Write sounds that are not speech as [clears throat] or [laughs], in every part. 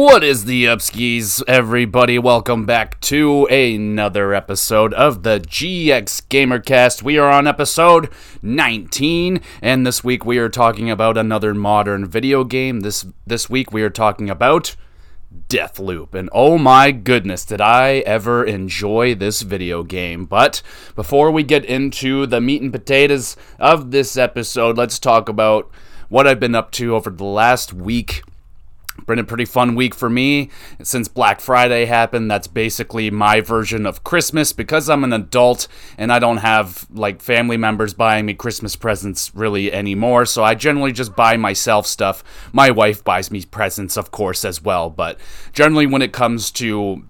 What is the upskis, everybody? Welcome back to another episode of the GX Gamercast. We are on episode 19, and this week we are talking about another modern video game. This this week we are talking about Deathloop. And oh my goodness, did I ever enjoy this video game. But before we get into the meat and potatoes of this episode, let's talk about what I've been up to over the last week been a pretty fun week for me since Black Friday happened. That's basically my version of Christmas because I'm an adult and I don't have like family members buying me Christmas presents really anymore. So I generally just buy myself stuff. My wife buys me presents, of course, as well. But generally, when it comes to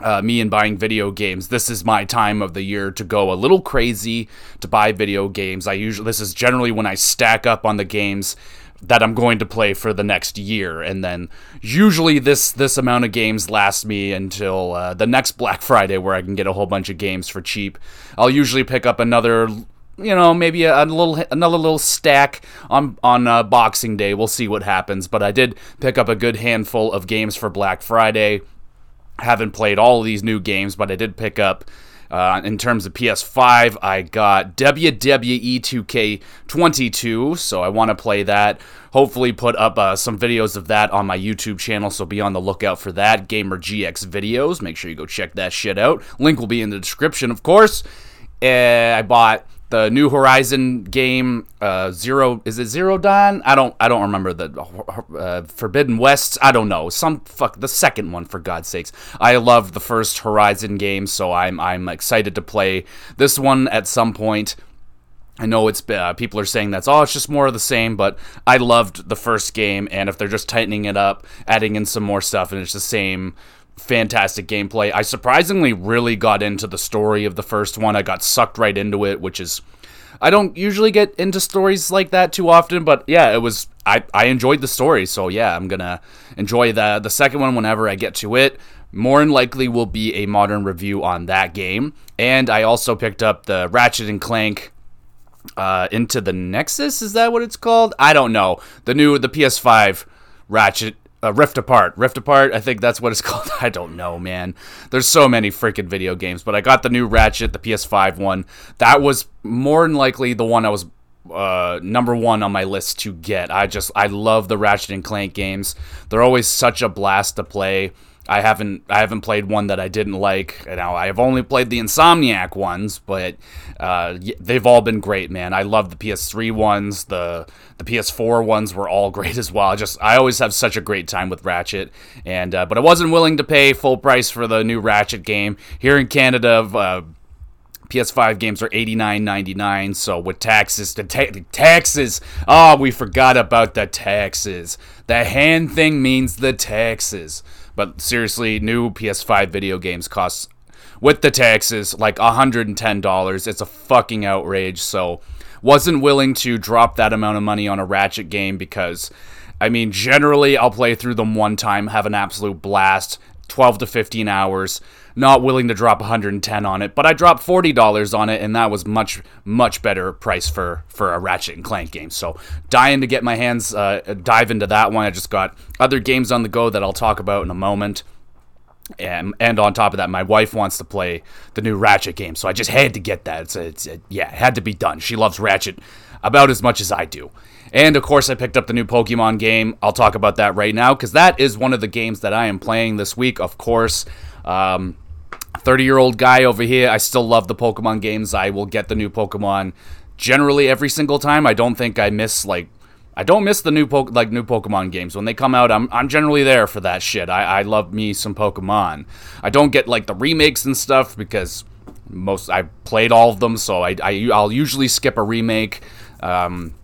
uh, me and buying video games. This is my time of the year to go a little crazy to buy video games. I usually this is generally when I stack up on the games that I'm going to play for the next year, and then usually this this amount of games lasts me until uh, the next Black [laughs] Friday, where I can get a whole bunch of games for cheap. I'll usually pick up another, you know, maybe a, a little another little stack on on uh, Boxing Day. We'll see what happens, but I did pick up a good handful of games for Black Friday. Haven't played all these new games, but I did pick up uh, in terms of PS5, I got WWE 2K22, so I want to play that. Hopefully, put up uh, some videos of that on my YouTube channel, so be on the lookout for that. Gamer GX videos. Make sure you go check that shit out. Link will be in the description, of course. Uh, I bought the New Horizon game, uh, Zero is it Zero Dawn? I don't I don't remember the uh, Forbidden West. I don't know some fuck the second one for God's sakes. I love the first Horizon game, so I'm I'm excited to play this one at some point. I know it's uh, people are saying that's oh it's just more of the same, but I loved the first game, and if they're just tightening it up, adding in some more stuff, and it's the same fantastic gameplay. I surprisingly really got into the story of the first one. I got sucked right into it, which is I don't usually get into stories like that too often, but yeah, it was I, I enjoyed the story, so yeah, I'm gonna enjoy the the second one whenever I get to it. More than likely will be a modern review on that game. And I also picked up the Ratchet and Clank uh, into the Nexus. Is that what it's called? I don't know. The new the PS5 Ratchet uh, Rift Apart. Rift Apart, I think that's what it's [laughs] called. I don't know, man. There's so many freaking video games, but I got the new Ratchet, the PS5 one. That was more than likely the one I was uh, number one on my list to get. I just I love the Ratchet and Clank games. They're always such a blast to play. I haven't I haven't played one that I didn't like. You know, I've only played the Insomniac ones, but uh, they've all been great, man. I love the PS3 ones. The the PS4 ones were all [laughs] great as well. I just I always have such a great time with Ratchet, and uh, but I wasn't willing to pay full price for the new Ratchet game here in Canada. Uh, PS5 games are $89.99. So with taxes, the, ta- taxes. Oh, we forgot about the taxes. The hand thing means the taxes. But seriously, new PS5 video games cost with the taxes like $110. It's a fucking outrage. So wasn't willing to drop that amount of money on a Ratchet game because I mean, generally I'll play through them one time, have an absolute blast, 12 to 15 hours not willing to drop 110 on it, but I dropped $40 on it, and that was much much better price for for a Ratchet and Clank game. So dying to get my hands uh, dive into that one. I just got other games on the go that I'll talk about in a moment. And, and on top of that, my wife wants to play the new Ratchet game, so I just had to get that. It's, a, it's a, yeah, it had to be done. She loves Ratchet about as much as I do. And of course, I picked up the new Pokemon game. I'll talk about that right now because that is one of the games that I am playing this week. Of course, um, 30 year old guy over here. I still love the Pokemon games. I will get the new Pokemon generally every single time. I don't think I miss like I don't miss the new po- like new Pokemon games when they come out. I'm I'm generally there for that shit. I I love me some Pokemon. I don't get like the remakes and stuff because most I played all of them, so I, I I'll usually skip a remake. Um,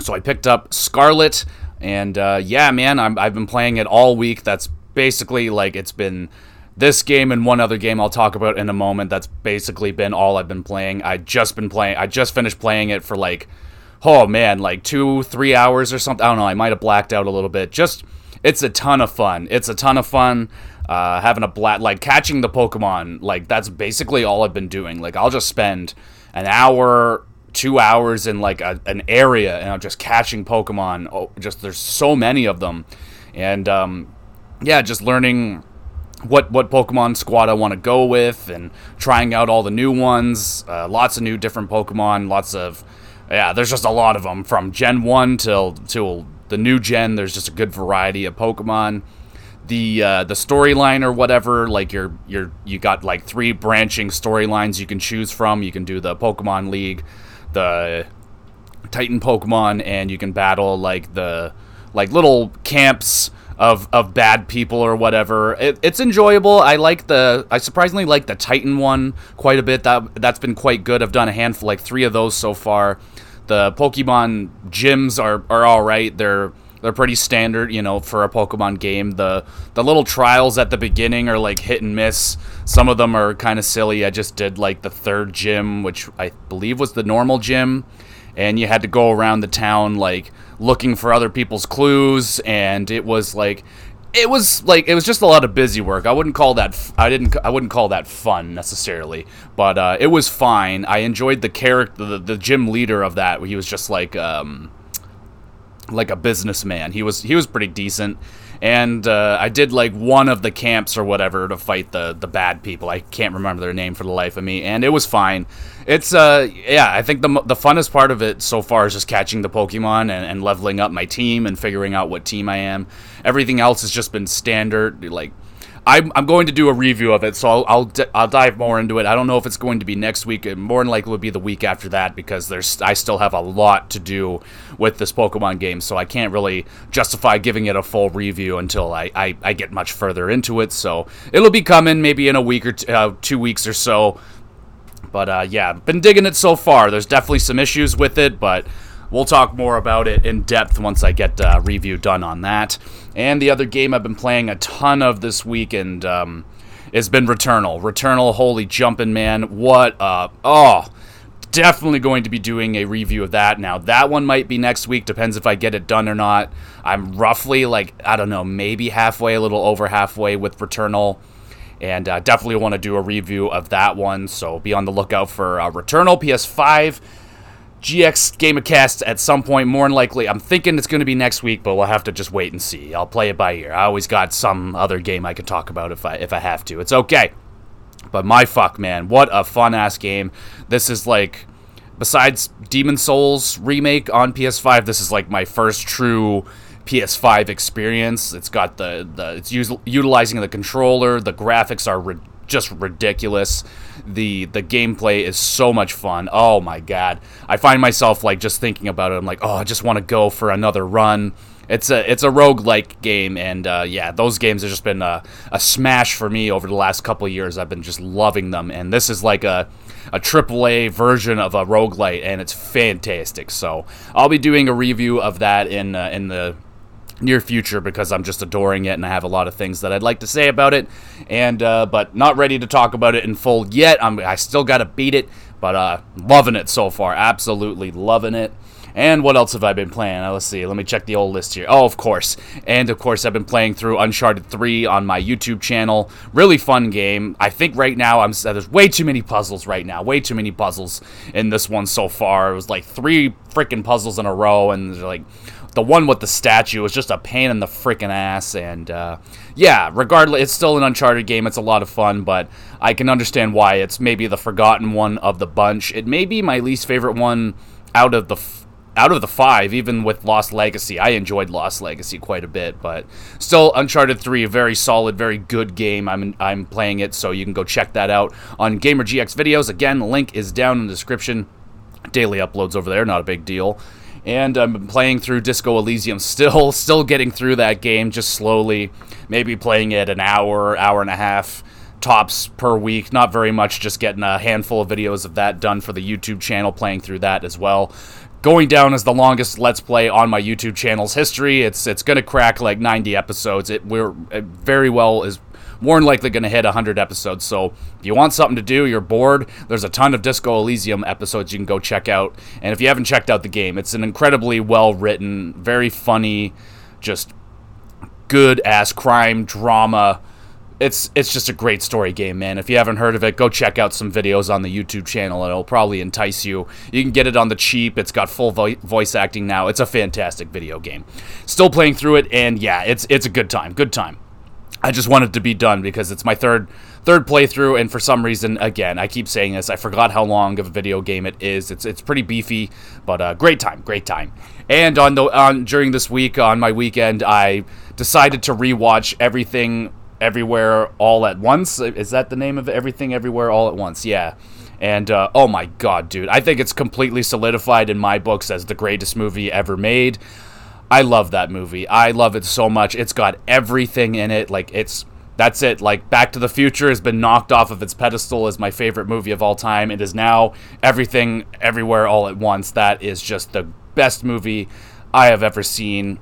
so I picked up Scarlet, and uh, yeah, man, I'm, I've been playing it all week. That's basically like it's been this game and one other game I'll talk about in a moment. That's basically been all I've been playing. I just been playing. I just finished playing it for like, oh man, like two, three hours or something. I don't know. I might have blacked out a little bit. Just, it's a ton of fun. It's a ton of fun. Uh, having a black, like catching the Pokemon. Like that's basically all I've been doing. Like I'll just spend an hour, two hours in like a, an area, and I'm just catching Pokemon. Oh, just there's so many of them, and um, yeah, just learning what what Pokemon squad I want to go with and trying out all the new ones. Uh, lots of new different Pokemon. Lots of yeah. There's just a lot of them from Gen One till till the new gen. There's just a good variety of Pokemon. The uh, the storyline or whatever, like you're you're you got like three branching storylines you can choose from. You can do the Pokemon League, the Titan Pokemon, and you can battle like the like little camps of of bad people or whatever. It, it's enjoyable. I like the I surprisingly like the Titan one quite a bit. That that's been quite good. I've done a handful, like three of those so far. The Pokemon gyms are are all right. They're they're pretty standard, you know, for a Pokemon game. The the little trials at the beginning are like hit and miss. Some of them are kind of silly. I just did like the third gym, which I believe was the normal gym, and you had to go around the town like looking for other people's clues and it was like it was like it was just a lot of busy work. I wouldn't call that I didn't I wouldn't call that fun necessarily, but uh, it was fine. I enjoyed the character, the, the gym leader of that. He was just like um, like a businessman. He was he was pretty decent, and uh, I did like one of the camps or whatever to fight the the bad people. I can't remember their name for the life of me, and it was fine. It's uh yeah, I think the the funnest part of it so far is just catching the Pokemon and, and leveling up my team and figuring out what team I am. Everything else has just been standard like I'm, I'm going to do a review of it, so I'll, I'll, I'll dive more into it. I don't know if it's going to be next week. It more than likely will be the week after that because there's I still have a lot to do with this Pokemon game, so I can't really justify giving it a full review until I, I, I get much further into it. So it'll be coming maybe in a week or t- uh, two weeks or so. But uh, yeah, been digging it so far. There's definitely some issues with it, but we'll talk more about it in depth once I get a uh, review done on that. And the other game I've been playing a ton of this week and um, has been Returnal. Returnal, holy jumping man, what a oh! Definitely going to be doing a review of that. Now that one might be next week. Depends if I get it done or not. I'm roughly like I don't know, maybe halfway, a little over halfway with Returnal and uh, definitely want to do a review of that one. So be on the lookout for uh, Returnal PS5 GX Gamercast at some point. More than likely, I'm thinking it's going to be next week, but we'll have to just wait and see. I'll play it by ear. I always got some other game I can talk about if I if I have to. It's okay. But my fuck, man, what a fun ass game! This is like, besides Demon Souls remake on PS5, this is like my first true PS5 experience. It's got the the it's us- utilizing the controller. The graphics are just ridiculous. The the gameplay is so much fun. Oh my god. I find myself like just thinking about it. I'm like, "Oh, I just want to go for another run." It's a it's a rogue-like game and uh, yeah, those games have just been a, a smash for me over the last couple years. I've been just loving them and this is like a a AAA version of a roguelite and it's fantastic. So, I'll be doing a review of that in uh, in the near future because I'm just adoring it and I have a lot of things that I'd like to say about it and uh, but not ready to talk about it in full yet I'm, I still gotta beat it but uh, loving it so far absolutely loving it and what else have I been playing? Uh, let's see. Let me check the old list here. Oh, of course. And of course, I've been playing through Uncharted 3 on my YouTube channel. Really fun game. I think right now I'm there's way too many puzzles right now. Way too many puzzles in this one so far. It was like three freaking puzzles in a row, and like the one with the statue was just a pain in the freaking ass. And uh, yeah, regardless, it's still an Uncharted game. It's a lot of fun, but I can understand why it's maybe the forgotten one of the bunch. It may be my least favorite one out of the. F- out of the five, even with Lost Legacy, I enjoyed Lost Legacy quite a bit, but still, Uncharted 3, a very solid, very good game. I'm I'm playing it, so you can go check that out on GamerGX videos. Again, link is down in the description. Daily uploads over there, not a big deal and I'm playing through Disco Elysium still [laughs] still getting through that game just slowly maybe playing it an hour hour and a half tops per week. Not very much just getting a handful of videos of that done for the YouTube channel playing through that as well. Going down as the longest let's play on my YouTube channel's history. It's it's to crack like 90 episodes. It we're it very well is more than likely going to hit 100 episodes. So if you want something to do, you're bored, there's a ton of Disco Elysium episodes you can go check out. And if you haven't checked out the game, it's an incredibly well written, very funny, just good ass crime drama. It's it's just a great story game, man. If you haven't heard of it, go check out some videos on the YouTube channel. It'll probably entice you. You can get it on the cheap. It's got full vo- voice acting now. It's a fantastic video game. Still playing through it, and yeah, it's it's a good time. Good time. I just wanted to be done because it's my third third playthrough, and for some reason, again, I keep saying this. I forgot how long of a video game it is. It's it's pretty beefy, but uh, great time, great time. And on the on during this week on my weekend, I decided to rewatch everything everywhere all at once. Is that the name of it? Everything everywhere all at once? Yeah. And uh, oh my god, dude, I think it's completely solidified in my books as the greatest movie ever made. I love that movie. I love it so much. It's got everything in it. Like it's that's it. Like Back to the Future has been knocked off of its pedestal as my favorite movie of all time. It is now everything everywhere all at once. That is just the best movie I have ever seen.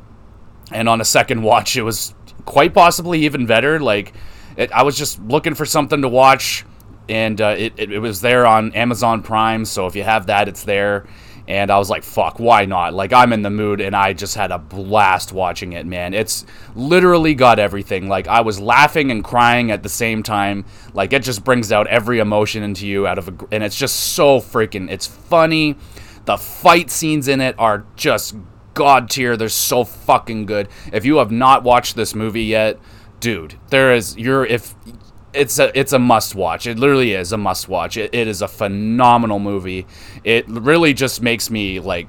And on a second watch, it was quite possibly even better. Like it, I was just looking for something to watch, and uh, it, it, it was there on Amazon Prime. So if you have that, it's there and I was like, fuck, why not? Like, I'm in the mood, and I just had a blast watching it, man. It's literally got everything. Like, I was laughing and crying at the same time. Like, it just brings out every emotion into you out of a, and it's just so freaking, it's funny. The fight scenes in it are just god tier. They're so fucking good. If you have not watched this movie yet, dude, there is, you're, if, it's a it's a must watch. It literally is a must watch. It, it is a phenomenal movie. It really just makes me like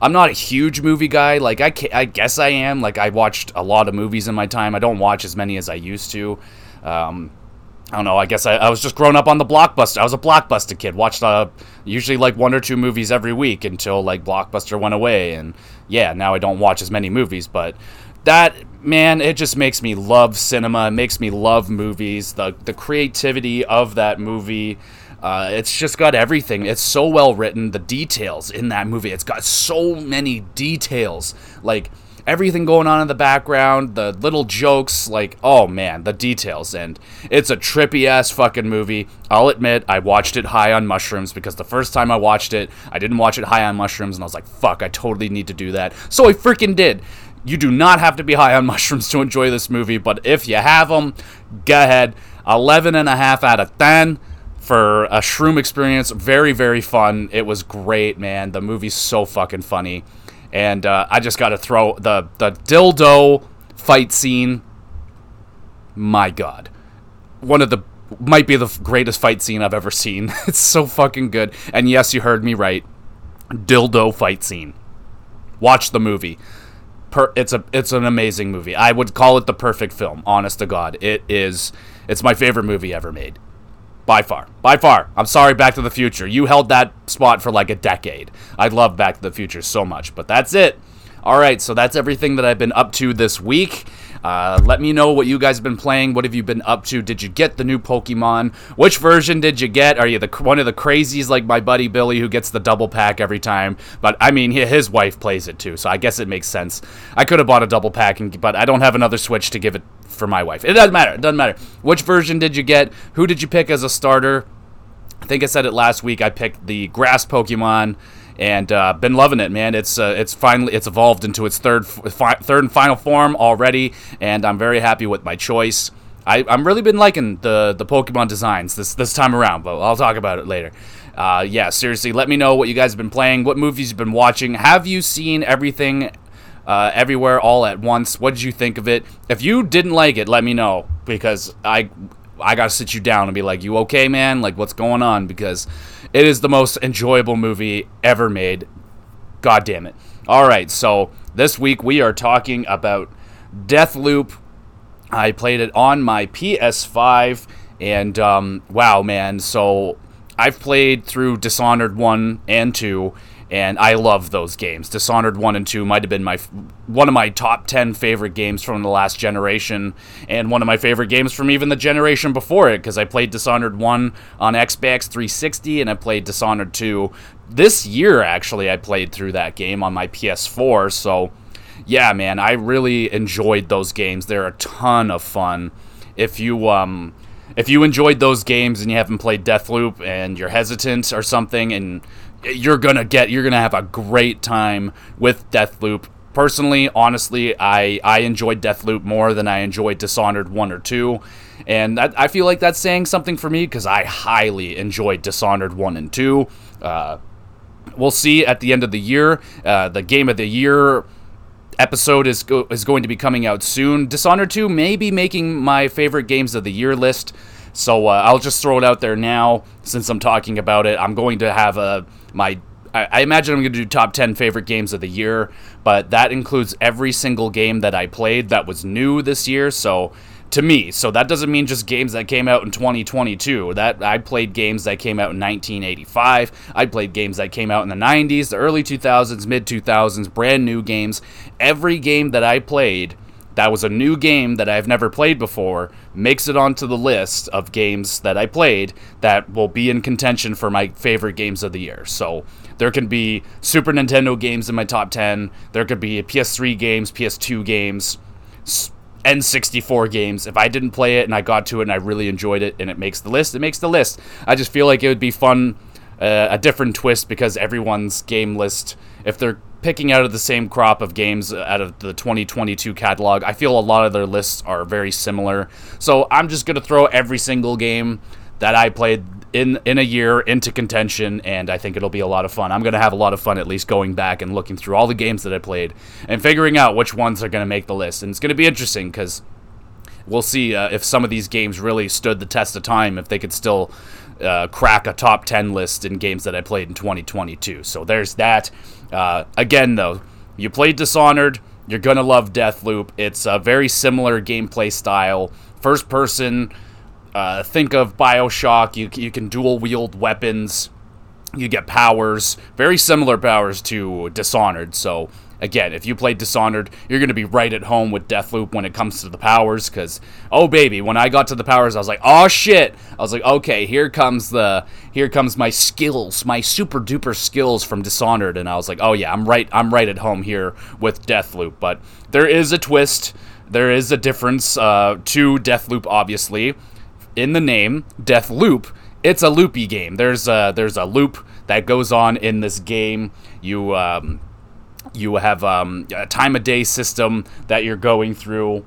I'm not a huge movie guy. Like I I guess I am. Like I watched a lot of movies in my time. I don't watch as many as I used to. Um, I don't know. I guess I, I was just growing up on the blockbuster. I was a blockbuster kid. Watched uh, usually like one or two movies every week until like blockbuster went away. And yeah, now I don't watch as many movies. But that man, it just makes me love cinema. It makes me love movies. The the creativity of that movie. Uh, it's just got everything. It's so well written. The details in that movie. It's got so many details. Like everything going on in the background, the little jokes, like, oh man, the details. And it's a trippy ass fucking movie. I'll admit, I watched it high on mushrooms because the first time I watched it, I didn't watch it high on mushrooms, and I was like, fuck, I totally need to do that. So I freaking did. You do not have to be high on [laughs] mushrooms to enjoy this movie, but if you have them, go ahead. 11 and a half out of 10 for a shroom experience. Very, very fun. It was great, man. The movie's so fucking funny. And uh, I just got to throw the, the dildo fight scene. My God. One of the might be the greatest fight scene I've ever seen. [laughs] it's so fucking good. And yes, you heard me right. Dildo fight scene. Watch the movie per, it's a it's an amazing movie. I would call it the perfect film. Honest to God, it is. It's my favorite movie ever made, by far. By far. I'm sorry, Back to the Future. You held that spot for like a decade. I love Back to the Future so much, but that's it. All right, so that's everything that I've been up to this week. Uh, let me know what you guys have been playing. What have you been up to? Did you get the new Pokemon? Which version did you get? Are you the one of the crazies like my buddy Billy who gets the double pack every time? But I mean, his wife plays it too, so I guess it makes sense. I could have bought a double pack, and, but I don't have another Switch to give it for my wife. It doesn't matter. It doesn't matter. Which version did you get? Who did you pick as a starter? I think I said it last week. I picked the grass Pokemon and uh, been loving it, man. It's uh, it's finally it's evolved into its third fi- third and final form already, and I'm very happy with my choice. I, I'm really been liking the the Pokemon designs this this time around, but I'll talk about it later. Uh, yeah, seriously, let me know what you guys have been playing, what movies you've been watching. Have you seen everything uh, everywhere all at once? What did you think of it? If you didn't like it, let me know because I I gotta sit you down and be like, "You okay, man? Like, what's going on?" Because it is the most enjoyable movie ever made. God damn it! All right, so this week we are talking about Deathloop. I played it on my PS5, and um, wow, man! So I've played through Dishonored one and two, and I love those games. Dishonored 1 and 2 might have been my one of my top 10 favorite games from the last generation and one of my favorite games from even the generation before it cuz I played Dishonored 1 on Xbox 360 and I played Dishonored 2 this year actually I played through that game on my PS4 so yeah man I really enjoyed those games. They're a ton of fun. If you um if you enjoyed those games and you haven't played Deathloop and you're hesitant or something and you're gonna get you're gonna have a great time with Deathloop. Personally, honestly, I I enjoyed Deathloop more than I enjoyed Dishonored one or two, and that, I feel like that's saying something for me because I highly enjoyed Dishonored one and two. Uh, we'll see at the end of the year. Uh, the game of the year episode is go- is going to be coming out soon. Dishonored 2 may be making my favorite games of the year list. So uh, I'll just throw it out there now since I'm talking about it. I'm going to have a my I, imagine I'm going to do top 10 favorite games of the year, but that includes every single game that I played that was new this year. So to me. So that doesn't mean just games that came out in 2022. That I played games that came out in 1985. I played games that came out in the 90s, the early 2000s, mid 2000s, brand new games. Every game that I played that was a new game that I've never played before makes it onto the list of games that I played that will be in contention for my favorite games of the year. So there can be Super Nintendo games in my top 10. There could be PS3 games, PS2 games, N64 games. If I didn't play it and I got to it and I really enjoyed it and it makes the list, it makes the list. I just feel like it would be fun, uh, a different twist because everyone's game list, if they're picking out of the same crop of games out of the 2022 catalog, I feel a lot of their lists are very similar. So I'm just going to throw every single game that I played in in a year into contention, and I think it'll be a lot of fun. I'm gonna have a lot of fun at least going back and looking through all the games that I played and figuring out which ones are gonna make the list. And it's gonna be interesting because we'll see uh, if some of these games really stood the test of time, if they could still uh, crack a top 10 list in games that I played in 2022. So there's that. Uh, again, though, you played Dishonored, you're gonna love Deathloop. It's a very similar gameplay style, first person uh, think of Bioshock. You you can dual wield weapons. You get powers, very similar powers to Dishonored. So again, if you play Dishonored, you're going to be right at home with Deathloop when it comes to the powers. Because oh baby, when I got to the powers, I was like, oh shit. I was like, okay, here comes the here comes my skills, my super duper skills from Dishonored, and I was like, oh yeah, I'm right, I'm right at home here with Deathloop. But there is a twist. There is a difference uh, to Deathloop, obviously in the name, Death Loop, it's a loopy game. There's a there's a loop that goes on in this game. You um, you have um, a time of day system that you're going through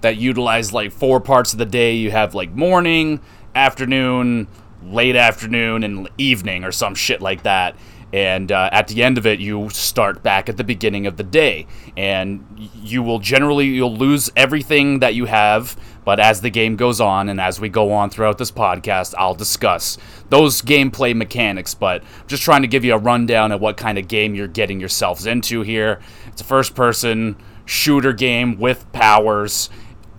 that utilize like four parts of the day. You have like morning, afternoon, late afternoon, and evening, or some shit like that. And uh, at the end of it, you start back at the beginning of the day, and you will generally you'll lose everything that you have. But as the game goes on, and as we go on throughout this podcast, I'll discuss those gameplay mechanics. But I'm just trying to give you a rundown of what kind of game you're getting yourselves into here. It's a first-person shooter game with powers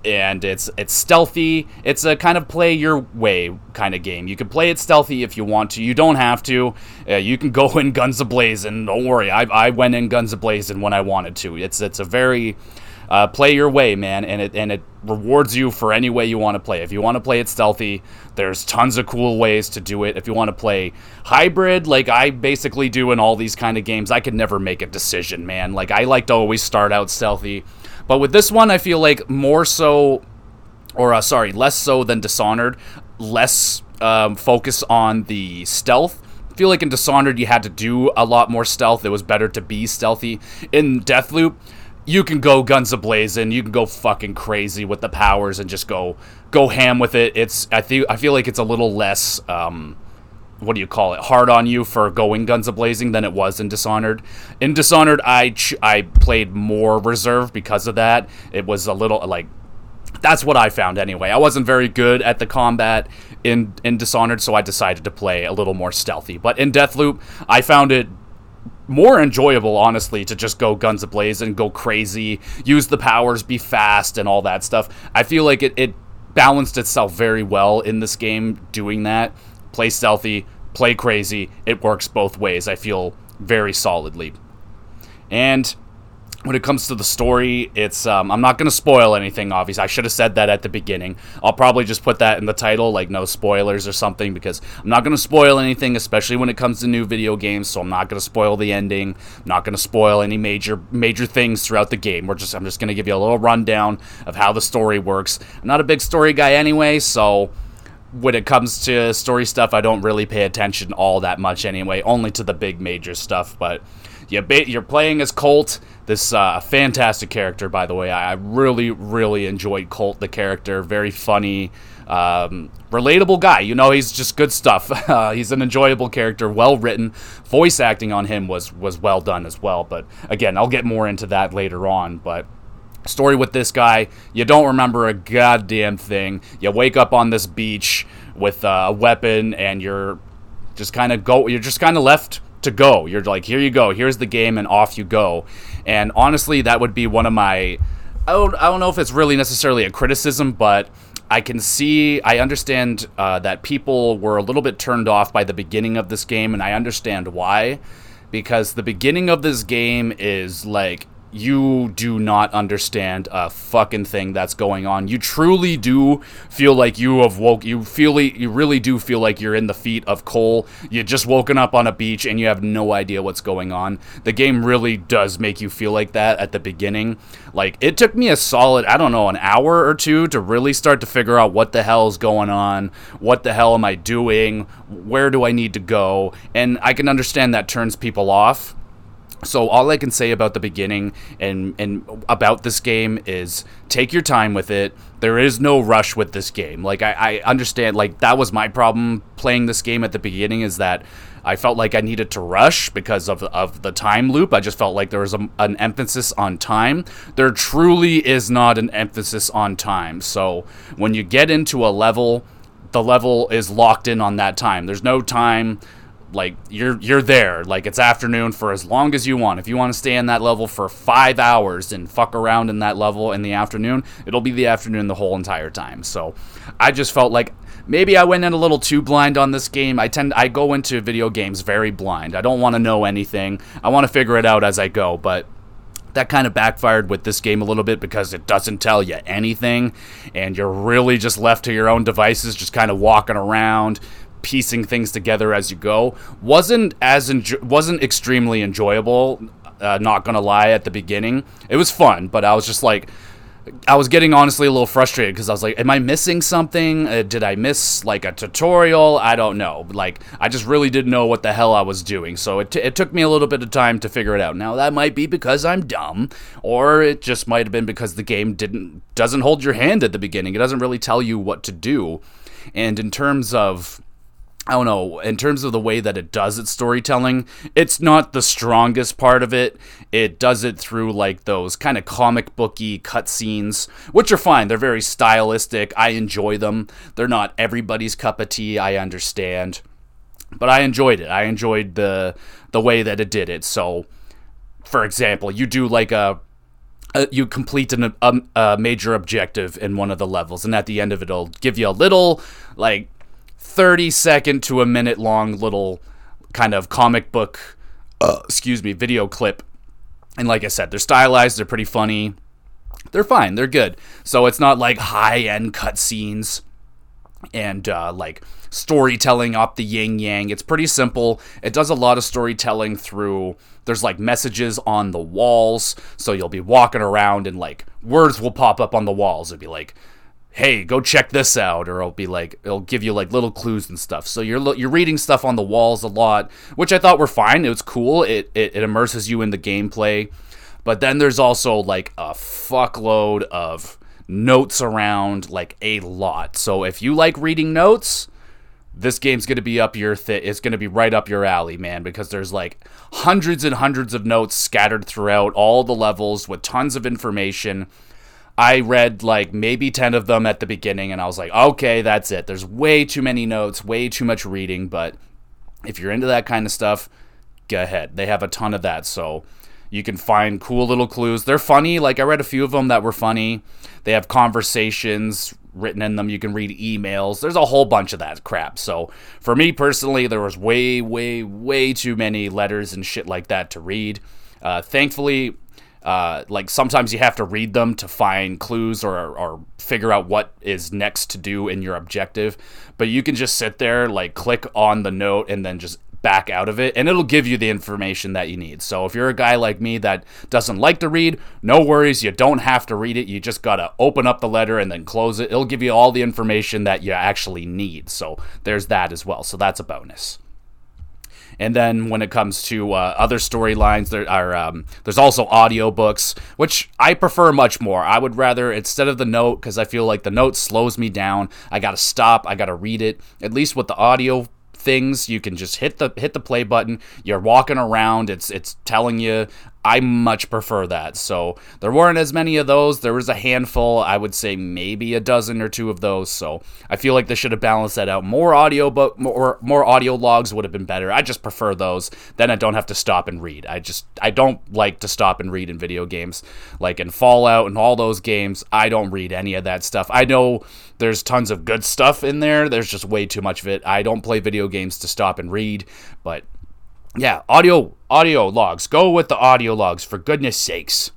and it's it's stealthy. It's a kind of play your way kind of game. You can play it stealthy if you want to. You don't have to. Uh, you can go in guns ablazing. Don't worry. I, I went in guns ablazing when I wanted to. It's it's a very uh, play your way, man, and it and it rewards you for any way you want to play. If you want to play it stealthy, there's tons of cool ways to do it. If you want to play hybrid, like I basically do in all these kind of games, I could never make a decision, man. Like I like to always start out stealthy but with this one, I feel like more so, or uh, sorry, less so than Dishonored, less um, focus on the stealth. I feel like in Dishonored, you had to do a lot more stealth. It was better to be stealthy. In Deathloop, you can go guns ablazing. You can go fucking crazy with the powers and just go go ham with it. It's I feel I feel like it's a little less. Um, what do you call it hard on you for going guns ablazing than it was in Dishonored. In Dishonored, I ch- I played more reserve because of that. It was a little like that's what I found anyway. I wasn't very good at the combat in in Dishonored, so I decided to play a little more stealthy. But in Deathloop, I found it more enjoyable, honestly, to just go guns ablazing, go crazy, use the powers, be fast, and all that stuff. I feel like it, it balanced itself very well in this game doing that play stealthy, play crazy. It works both ways. I feel very solidly. And when it comes to the story, it's um, I'm not to spoil anything. Obviously, I should have said that at the beginning. I'll probably just put that in the title, like no spoilers or something, because I'm not to spoil anything, especially when it comes to new video games. So I'm not to spoil the ending. I'm not to spoil any major major things throughout the game. We're just I'm just to give you a little rundown of how the story works. I'm not a big story guy anyway, so when it comes to story stuff, I don't really pay attention all that much anyway, only to the big major stuff. But you you're playing as Colt, this uh, fantastic character, by the way. I really, really enjoyed Colt, the character. Very funny, um, relatable guy. You know, he's just good stuff. [laughs] Uh, he's an enjoyable character, well written. Voice acting on him was was well done as well. But again, I'll get more into that later on. But story with this guy, you don't remember a goddamn thing. You wake up on this beach with a weapon, and you're just kind of go. You're just kind of left to go. You're like, here you go. Here's the game, and off you go. And honestly, that would be one of my. I don't, I don't know if it's really necessarily a criticism, but I can see, I understand uh, that people were a little bit turned off by the beginning of this game, and I understand why. Because the beginning of this game is like you do not understand a fucking thing that's going on. You truly do feel like you have woke. You feel you really do feel like you're in the feet of Colt. You just woken up on a beach and you have no idea what's going on. The game really does make you feel like that at the beginning. Like it took me a solid, I don't know, an hour or two to really start to figure out what the hell is going on. What the hell am I doing? Where do I need to go? And I can understand that turns people off so all I can say about the beginning and and about this game is take your time with it. There is no rush with this game. Like I, I understand like that was my problem playing this game at the beginning is that I felt like I needed to rush because of of the time loop. I just felt like there was a, an emphasis on time. There truly is not an emphasis on time. So when you get into a level, the level is locked in on that time. There's no time like you're you're there. Like it's afternoon for as long as you want. If you want to stay in that level for five hours and fuck around in that level in the afternoon it'll be the afternoon the whole entire time. So i just felt like maybe i went in a little too blind on this game. I tend i go into video games very blind. I don't want to know anything. I want to figure it out as i go. But that kind of backfired with this game a little bit because it doesn't tell you anything and you're really just left to your own devices just kind of walking around piecing things together as you go wasn't as enjo- wasn't extremely enjoyable. Uh, not gonna lie, at the beginning it was fun, but I was just like. I was getting honestly a little frustrated because I was like, "Am I missing something? Uh, did I miss like a tutorial? I don't know. Like, I just really didn't know what the hell I was doing. So it, t- it took me a little bit of time to figure it out. Now that might be because I'm dumb, or it just might have been because the game didn't doesn't hold your hand at the beginning. It doesn't really tell you what to do. And in terms of I don't know, in terms of the way that it does its storytelling, it's not the strongest part of it. It does it through like those kind of comic booky cutscenes, which are fine. They're very stylistic. I enjoy them. They're not everybody's cup of tea, I understand. But I enjoyed it. I enjoyed the the way that it did it. So, for example, you do like a you complete an, a, a major objective in one of the levels, and at the end of it, it'll give you a little like 30 second to a minute long little kind of comic book, uh, excuse me, video clip. And like I said, they're stylized, they're pretty funny. They're fine, they're good. So it's not like high end cutscenes and uh, like storytelling up the yin yang. It's pretty simple. It does a lot of storytelling through. There's like messages on the walls, so you'll be walking around and like words will pop up on the walls. It'd be like, hey, go check this out, or it'll be like it'll give you like little clues and stuff. So you're you're reading stuff on the walls a lot, which I thought were fine. It was cool. It it, it immerses you in the gameplay. But then there's also like a fuckload of notes around, like a lot. So if you like reading notes, this game's gonna be up your th- it's gonna be right up your alley, man, because there's like hundreds and hundreds of notes scattered throughout all the levels with tons of information I read like maybe 10 of them at the beginning and I was like, okay, that's it. There's way too many notes, way too much reading, but if you're into that kind of stuff, go ahead. They have a ton of that, so you can find cool little clues. They're funny. Like I read a few of them that were funny. They have conversations written in them. You can read emails. There's a whole bunch of that crap. So for me personally, there was way, way, way too many letters and shit like that to read. Uh, thankfully, uh, like sometimes you have to read them to find clues or, or figure out what is next to do in your objective. But you can just sit there, like click on the note, and then just back out of it and it'll give you the information that you need. So if you're a guy like me that doesn't like to read, no worries, you don't have to read it. You just got to open up the letter and then close it. It'll give you all the information that you actually need. So there's that as well. So that's a bonus. And then when it comes to uh, other storylines, there are um, there's also audiobooks, which I prefer much more. I would rather instead of the note because I feel like the note slows me down. I got to stop. I got to read it. At least with the audio things you can just hit the hit the play button you're walking around it's it's telling you I much prefer that. So there weren't as many of those. There was a handful. I would say maybe a dozen or two of those. So I feel like they should have balanced that out. More audio, but more more audio logs would have been better. I just prefer those. Then I don't have to stop and read. I just I don't like to stop and read in video games. Like in Fallout and all those games, I don't read any of that stuff. I know there's tons of good stuff in there. There's just way too much of it. I don't play video games to stop and read, but yeah, audio audio logs. Go with the audio logs for goodness sakes.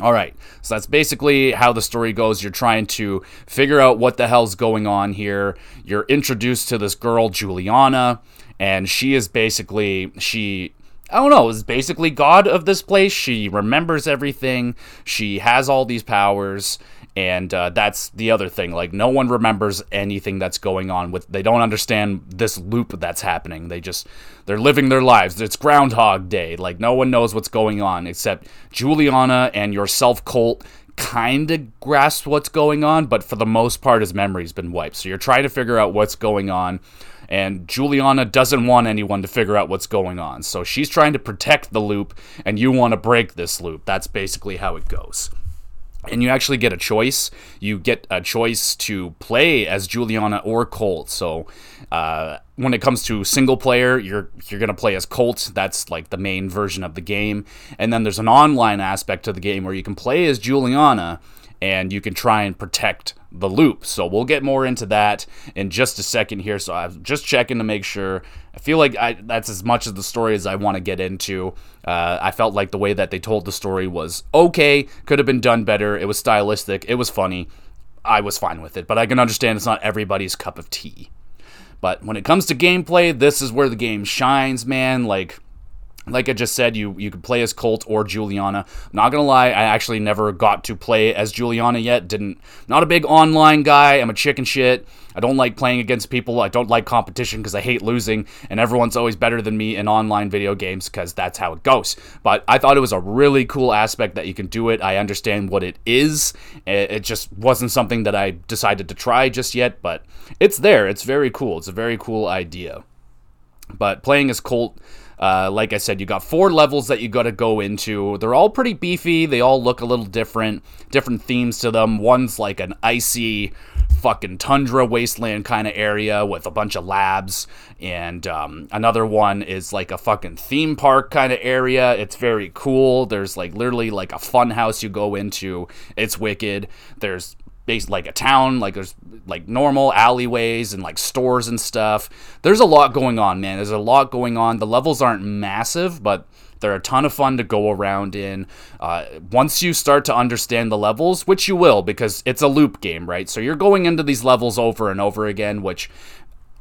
All right. So that's basically how the story goes. You're trying to figure out what the hell's going on here. You're introduced to this girl Juliana and she is basically she I don't know, is basically god of this place. She remembers everything. She has all these powers and uh, that's the other thing like no one remembers anything that's going on with they don't understand this loop that's happening. They just they're living their lives. It's groundhog day. Like no one knows what's going on except juliana and yourself colt kind of grasp what's going on but for the most part his memory's been wiped. So you're trying to figure out what's going on and Juliana doesn't want anyone to figure out what's going on. So she's trying to protect the loop, and you want to break this loop. That's basically how it goes and you actually get a choice. You get a choice to play as Juliana or Colt. So uh, when it comes to single player, you're you're gonna play as Colt. That's like the main version of the game. And then there's an online aspect to the game where you can play as Juliana and you can try and protect the loop. So we'll get more into that in just a second here. So I'm just checking to make sure. I feel like I, that's as much of the story as I want to get into. Uh, I felt like the way that they told the story was okay, could have been done better. It was stylistic, it was funny. I was fine with it, but I can understand it's not everybody's cup of tea. But when it comes to gameplay, this is where the game shines, man. Like, like I just said, you you could play as Colt or Juliana. Not gonna lie, I actually never got to play as Juliana yet. Didn't not a big online guy. I'm a chicken shit. I don't like playing against people. I don't like competition because I hate losing, and everyone's always better than me in online video games because that's how it goes. But I thought it was a really cool aspect that you can do it. I understand what it is. It just wasn't something that I decided to try just yet, but it's there. It's very cool. It's a very cool idea. But playing as Colt uh, like I said, you got four levels that you got to go into. They're all pretty beefy. They all look a little different, different themes to them. One's like an icy, fucking tundra wasteland kind of area with a bunch of labs, and um, another one is like a fucking theme park kind of area. It's very cool. There's like literally like a fun house you go into. It's wicked. There's based like a town like there's like normal alleyways and like stores and stuff there's a lot going on man there's a lot going on the levels aren't massive but they're a ton of fun to go around in uh, once you start to understand the levels which you will because it's a loop game right so you're going into these levels over and over again which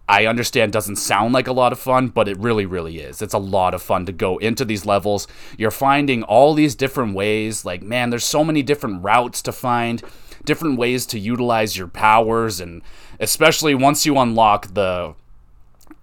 I understand doesn't sound like a lot of fun, but it really, really is. It's a lot of fun to go into these levels. You're finding all these different ways. Like, man, there's so many different routes to find different ways to utilize your powers and especially once you unlock the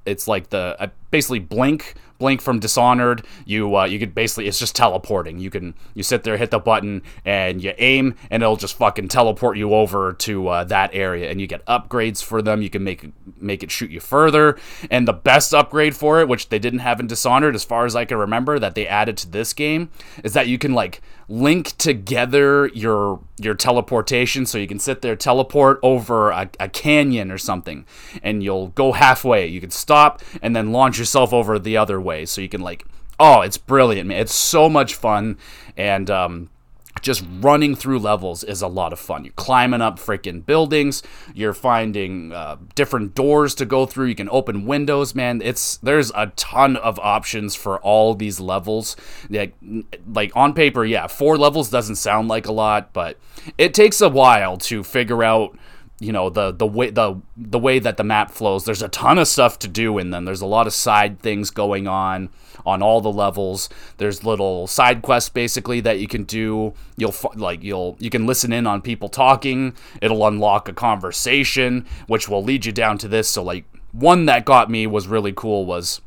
it's like the uh, basically blink blink from dishonored. You uh, you could basically it's just teleporting. You can you sit there hit the button and you aim and it'll just fucking teleport you over to uh, that area and you get upgrades for them. You can make make it shoot you further. And the best upgrade for it which they didn't have in dishonored as far as i can remember that they added to this game is that you can like link together your your teleportation so you can sit there teleport over a, a, canyon or something and you'll go halfway. You can stop and then launch yourself over the other way so you can like oh it's brilliant man. It's so much fun. And um just running through levels is a lot of fun. You're climbing up freaking buildings. You're finding uh, different doors to go through. You can open windows, man. It's there's a ton of options for all these levels. Like, like on paper, yeah, four levels doesn't sound like a lot, but it takes a while to figure out you know the the way the the way that the map flows there's a ton of stuff to do in them there's a lot of side things going on on all the levels there's little side quests basically that you can do you'll like you'll you can listen in on people talking it'll unlock a conversation which will lead you down to this so like one that got me was really cool was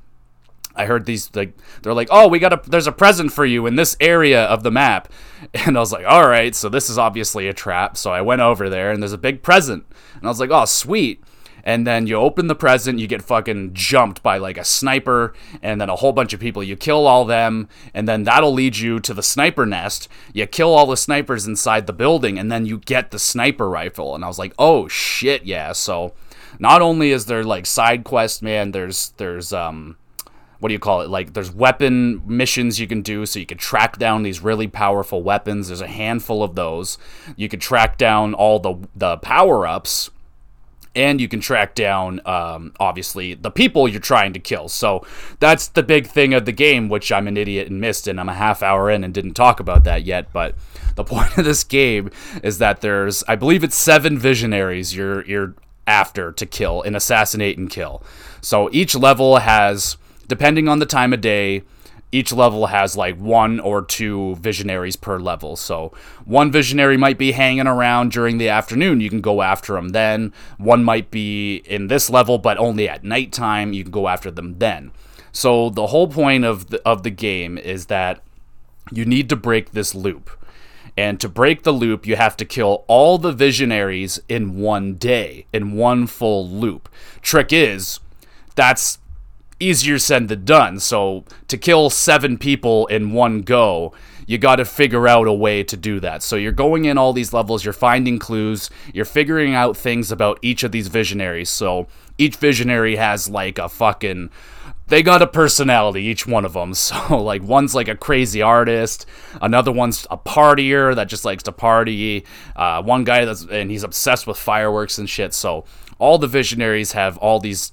I heard these like they're like, "Oh, we got a there's a present for you in this area of the map." [laughs] And I was like, "All right, so this is obviously a trap." So I went over there and there's a big present. And I was like, "Oh, sweet." And then you open the present, you get fucking jumped by like a sniper and then a whole bunch of people. You kill all them, and then that'll lead you to the sniper nest. You kill all the snipers inside the building, and then you get the sniper rifle. And I was like, "Oh shit, yeah." So not only is there like side quest, man, there's there's um what do you call it? Like there's weapon missions you can do, so you can track down these really powerful weapons. There's a handful of those. You can track down all the the power ups, and you can track down um, obviously the people you're trying to kill. So that's the big thing of the game, which I'm an idiot and missed, and I'm a half hour in and didn't talk about that yet. But the [laughs] point of this game is that there's, I believe it's seven visionaries you're you're after to kill and assassinate and kill. So each level has depending on the time of day, each level has like one or two visionaries per level. So one visionary might be hanging around during the afternoon. You can go after them then. One might be in this level, but only at nighttime. You can go after them then. So the whole point of the, of the game is that you need to break this loop. And to break the loop, you have to kill all the visionaries in one day, in one full loop. Trick is, that's easier said than done. So to kill seven people in one go, you got to figure out a way to do that. So you're going in all these levels, you're finding clues, you're figuring out things about each of these visionaries. So each visionary has like a fucking they got a personality each one of them [laughs] so like one's like a crazy artist another one's a partier that just likes to party uh, one guy that's and he's obsessed with fireworks and shit so all the visionaries have all these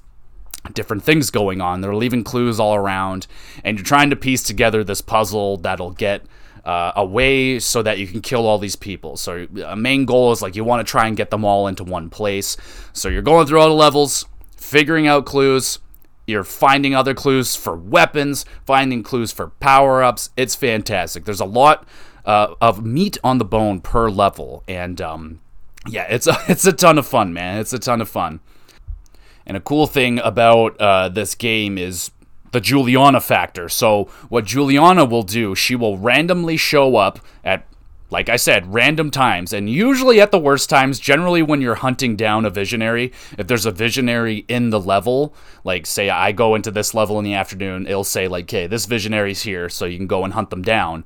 different things going on. They're leaving clues all around, and you're trying to piece together this puzzle that'll get uh, a way so that you can kill all these people. So a main goal is like you want to try and get them all into one place. So you're going through all the levels, figuring out clues. You're finding other clues for weapons, finding clues for power ups. It's fantastic. There's a lot uh, of meat on the bone per level, and um, yeah, it's a, [laughs] it's a ton of fun, man. It's a ton of fun. And a cool thing about uh, this game is the Julianna factor. So, what Julianna will do, she will randomly show up at, like I said, random times, and usually at the worst times, generally when you're hunting down a visionary. If there's a visionary in the level, like say I go into this level in the afternoon, it'll say, like, okay, this visionary's here, so you can go and hunt them down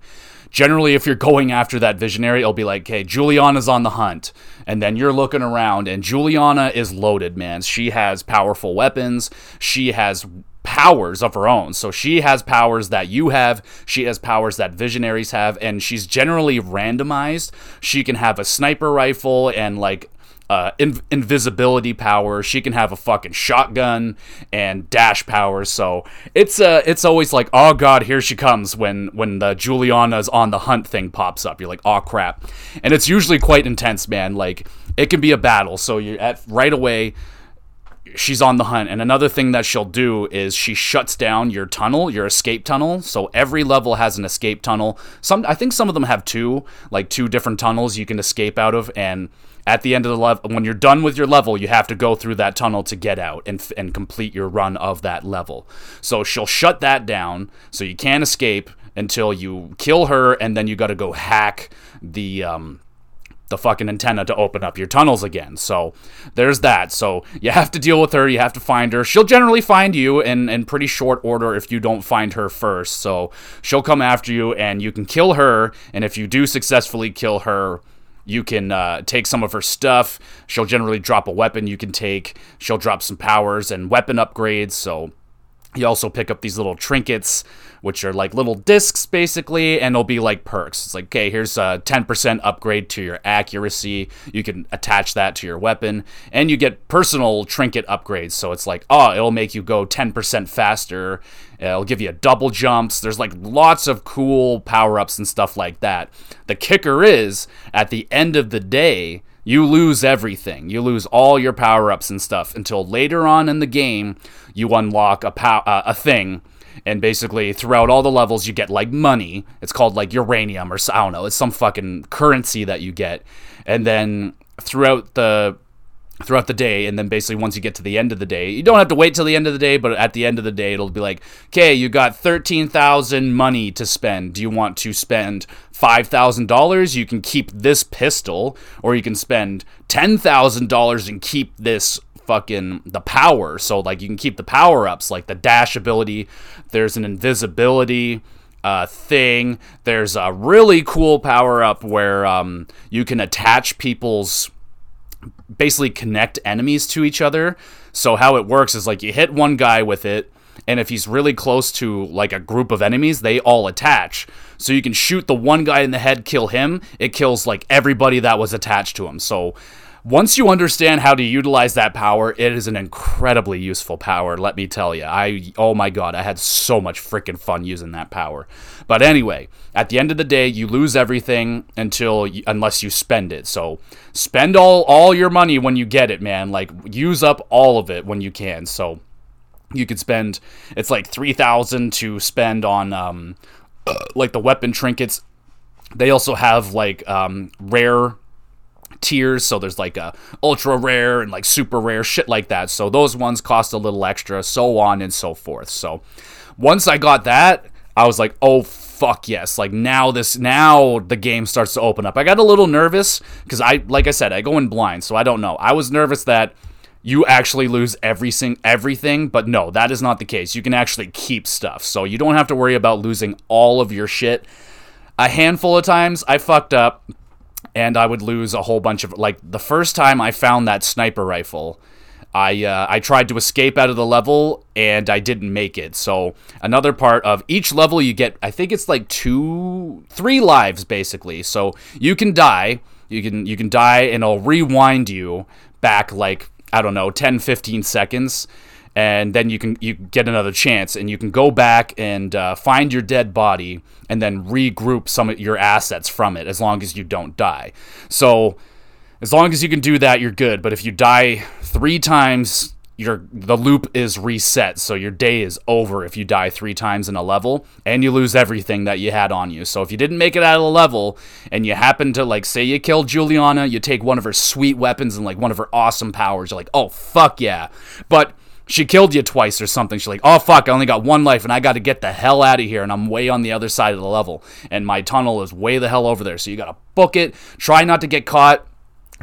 generally if you're going after that visionary it'll be like okay julianna's on the hunt. And then you're looking around and julianna is loaded man. She has powerful weapons. She has powers of her own. So she has powers that you have. She has powers that visionaries have. And she's generally randomized. She can have a sniper rifle and like uh, in- invisibility power. She can have a fucking shotgun and dash powers. So it's uh, it's always like, oh god, here she comes when when the Julianna's on the hunt thing pops up. You're like, oh crap, and it's usually quite intense, man. Like it can be a battle. So you're at right away. She's on the hunt, and another thing that she'll do is she shuts down your tunnel, your escape tunnel. So every level has an escape tunnel. Some, I think, some of them have two, like two different tunnels you can escape out of, and at the end of the level when you're done with your level you have to go through that tunnel to get out and, and complete your run of that level so she'll shut that down so you can't escape until you kill her and then you got to go hack the um, the fucking antenna to open up your tunnels again. So there's that. So you have to deal with her, you have to find her. She'll generally find you in, in pretty short order if you don't find her first. So she'll come after you and you can kill her. And if you do successfully kill her, you can uh, take some of her stuff. She'll generally drop a weapon you can take. She'll drop some powers and weapon upgrades. So you also pick up these little trinkets which are like little discs basically, and they'll be like perks. It's like, okay, here's a 10% upgrade to your accuracy. You can attach that to your weapon, and you get personal trinket upgrades. So it's like, oh, it'll make you go 10% faster. It'll give you double jumps. There's like lots of cool power ups and stuff like that. The kicker is, at the end of the day, you lose everything. You lose all your power ups and stuff until later on in the game you unlock a pow- uh, a thing. And basically, throughout all the levels, you get like money. It's called like uranium or I don't know. It's some fucking currency that you get. And then throughout the throughout the day and then basically once you get to the end of the day you don't have to wait till the end of the day but at the end of the day it'll be like okay you got 13000 money to spend. Do you want to spend $5000 you can keep this pistol or you can spend $10000 and keep this fucking the power. So like you can keep the power ups like the dash ability there's an invisibility uh, thing there's a really cool power up where um, you can attach people's basically connect enemies to each other. So how it works is like you hit one guy with it, and if he's really close to like a group of enemies, they all attach. So you can shoot the one guy in the head, kill him. It kills like everybody that was attached to him. So once you understand how to utilize that power, it is an incredibly useful power, let me tell you. I oh my god, I had so much freaking fun using that power. But anyway, at the end of the day, you lose everything until you, unless you spend it. So spend all all your money when you get it, man. Like use up all of it when you can. So you could spend it's like 3000 to spend on um [clears throat] like the weapon trinkets. They also have like um rare tiers. So there's like a ultra rare and like super rare shit like that. So those ones cost a little extra so on and so forth. So once i got that i was like oh fuck yes. Like now this now the game starts to open up. I got a little nervous because i like i said i go in blind so i don't know. I was nervous that you actually lose every sing- everything but no that is not the case. You can actually keep stuff so you don't have to worry about losing all of your shit. A handful of times i fucked up and I would lose a whole bunch of like the first time I found that sniper rifle. I uh, I tried to escape out of the level and I didn't make it. So another part of each level you get I think it's like two three lives basically. So you can die, you can you can die and it'll rewind you back like I don't know 10 15 seconds and then you can you get another chance and you can go back and uh, find your dead body and then regroup some of your assets from it as long as you don't die. So as long as you can do that you're good but if you die three times your the loop is reset so your day is over if you die three times in a level and you lose everything that you had on you. So if you didn't make it out of the level and you happen to like say you killed julianna you take one of her sweet weapons and like one of her awesome powers you're like oh fuck yeah. But she killed you twice or something. She's like, oh fuck, I only got one life and I got to get the hell out of here. And I'm way on the other side of the level. And my tunnel is way the hell over there. So you got to book it. Try not to get caught.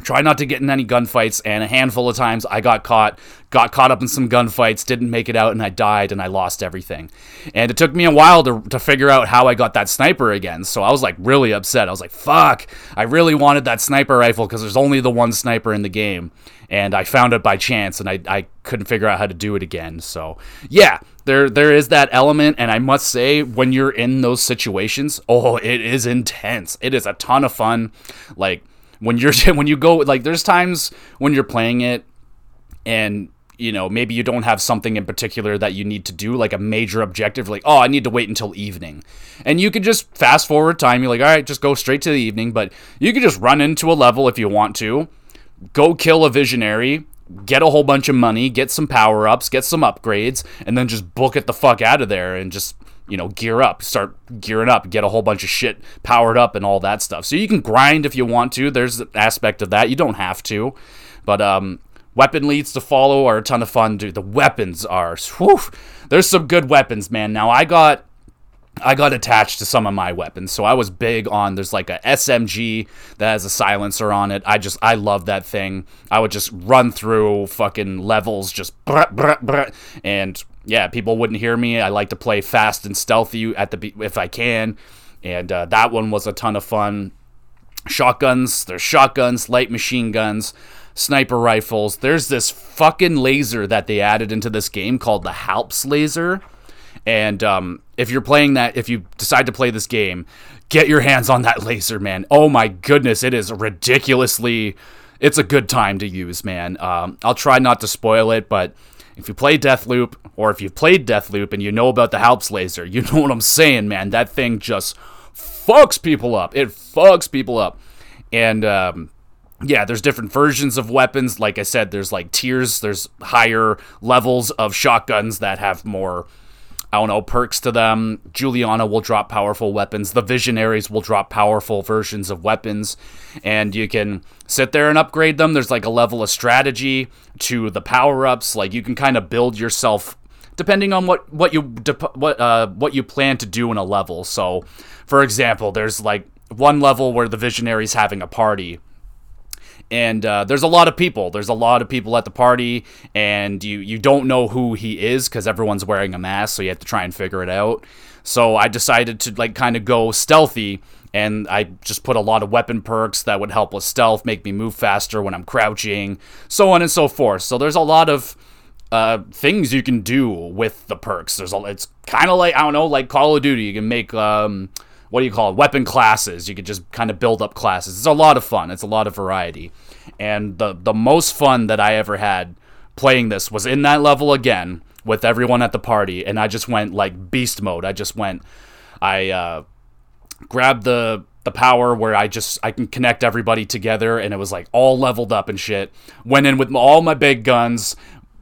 Try not to get in any gunfights. And a handful of times I got caught, got caught up in some gunfights, didn't make it out, and I died and I lost everything. And it took me a while to, to figure out how I got that sniper again. So I was like really upset. I was like, fuck, I really wanted that sniper rifle because there's only the one sniper in the game and I found it by chance, and I, I couldn't figure out how to do it again. So yeah, there there is that element, and I must say, when you're in those situations, oh, it is intense. It is a ton of fun. Like when you're [laughs] when you go like there's times when you're playing it, and you know maybe you don't have something in particular that you need to do like a major objective like oh i need to wait until evening. And you could just fast forward time you're like all right just go straight to the evening but you could just run into a level if you want to. Go kill a visionary, get a whole bunch of money, get some power ups, get some upgrades, and then just book it the fuck out of there and just you know gear up, start gearing up, get a whole bunch of shit powered up and all that stuff. So you can grind if you want to. There's an aspect of that. You don't have to, but um. Weapon leads to follow are a ton of fun, dude. The weapons are, whew, there's some good weapons, man. Now I got I got attached to some of my weapons. So I was big on there's like a SMG that has a silencer on it. I just I love that thing. I would just run through fucking levels just and yeah, people wouldn't hear me. I like to play fast and stealthy at the if I can. And uh, that one was a ton of fun. Shotguns, there's shotguns, light machine guns, sniper rifles. There's this fucking laser that they added into this game called the Halps laser and um, if you're playing that, if you decide to play this game, get your hands on that [laughs] laser, man. Oh my goodness, it is ridiculously. It's a good time to use, man. Um, I'll try not to spoil it, but if you play Deathloop, or if you've played Deathloop and you know about the Halps laser, you [laughs] know what I'm saying, man. That thing just fucks people up. It fucks people up. And um, yeah, there's different versions of weapons. Like I said, there's like tiers, there's higher levels of shotguns that have more, I don't know, perks to them. Julianna will drop powerful weapons. The Visionaries will drop powerful versions of weapons. And you can sit there and upgrade them. There's like a level of strategy to the power ups. Like you can kind of build yourself depending on what what you what uh what you plan to do in a level. So, for example, there's like one level where the visionary's having a party and uh, there's a lot of people. There's a lot of people at the party, and you you don't know who he is because everyone's wearing a mask, so you have to try and figure it out. So I decided to like kind of go stealthy, and I just put a lot of weapon perks that would help with stealth, make me move faster when I'm crouching, so on and so forth. So there's a lot of uh, things you can do with the perks. There's a, it's kind of like I don't know, like Call of Duty. You can make um, what do you call it? Weapon classes. You could just kind of build up classes. It's a lot of fun. It's a lot of variety. And the the most fun that I ever had playing this was in that level again with everyone at the party, and I just went like beast mode. I just went. I uh, grabbed the the power where I just I can connect everybody together, and it was like all leveled up and shit. Went in with all my big guns,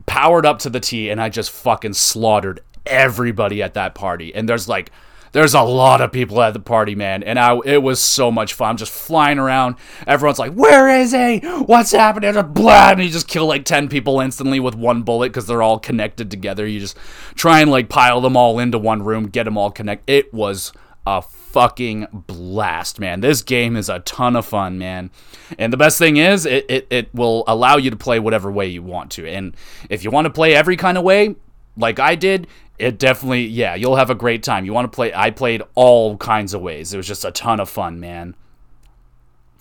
powered up to the T, and I just fucking slaughtered everybody at that party. And there's like there's a lot of people at the party, man, and I it was so much fun. I'm just flying around. Everyone's like, "Where is he? What's happening?" Just blah, and you just kill like ten people instantly with one bullet because they're all connected together. You just try and like pile them all into one room, get them all connected. It was a fucking blast, man. This game is a ton of fun, man. And the best thing is, it, it, it will allow you to play whatever way you want to. And if you want to play every kind of way, like I did, it definitely yeah you'll have a great time. You want to play i played all kinds of ways. It was just a ton of fun man.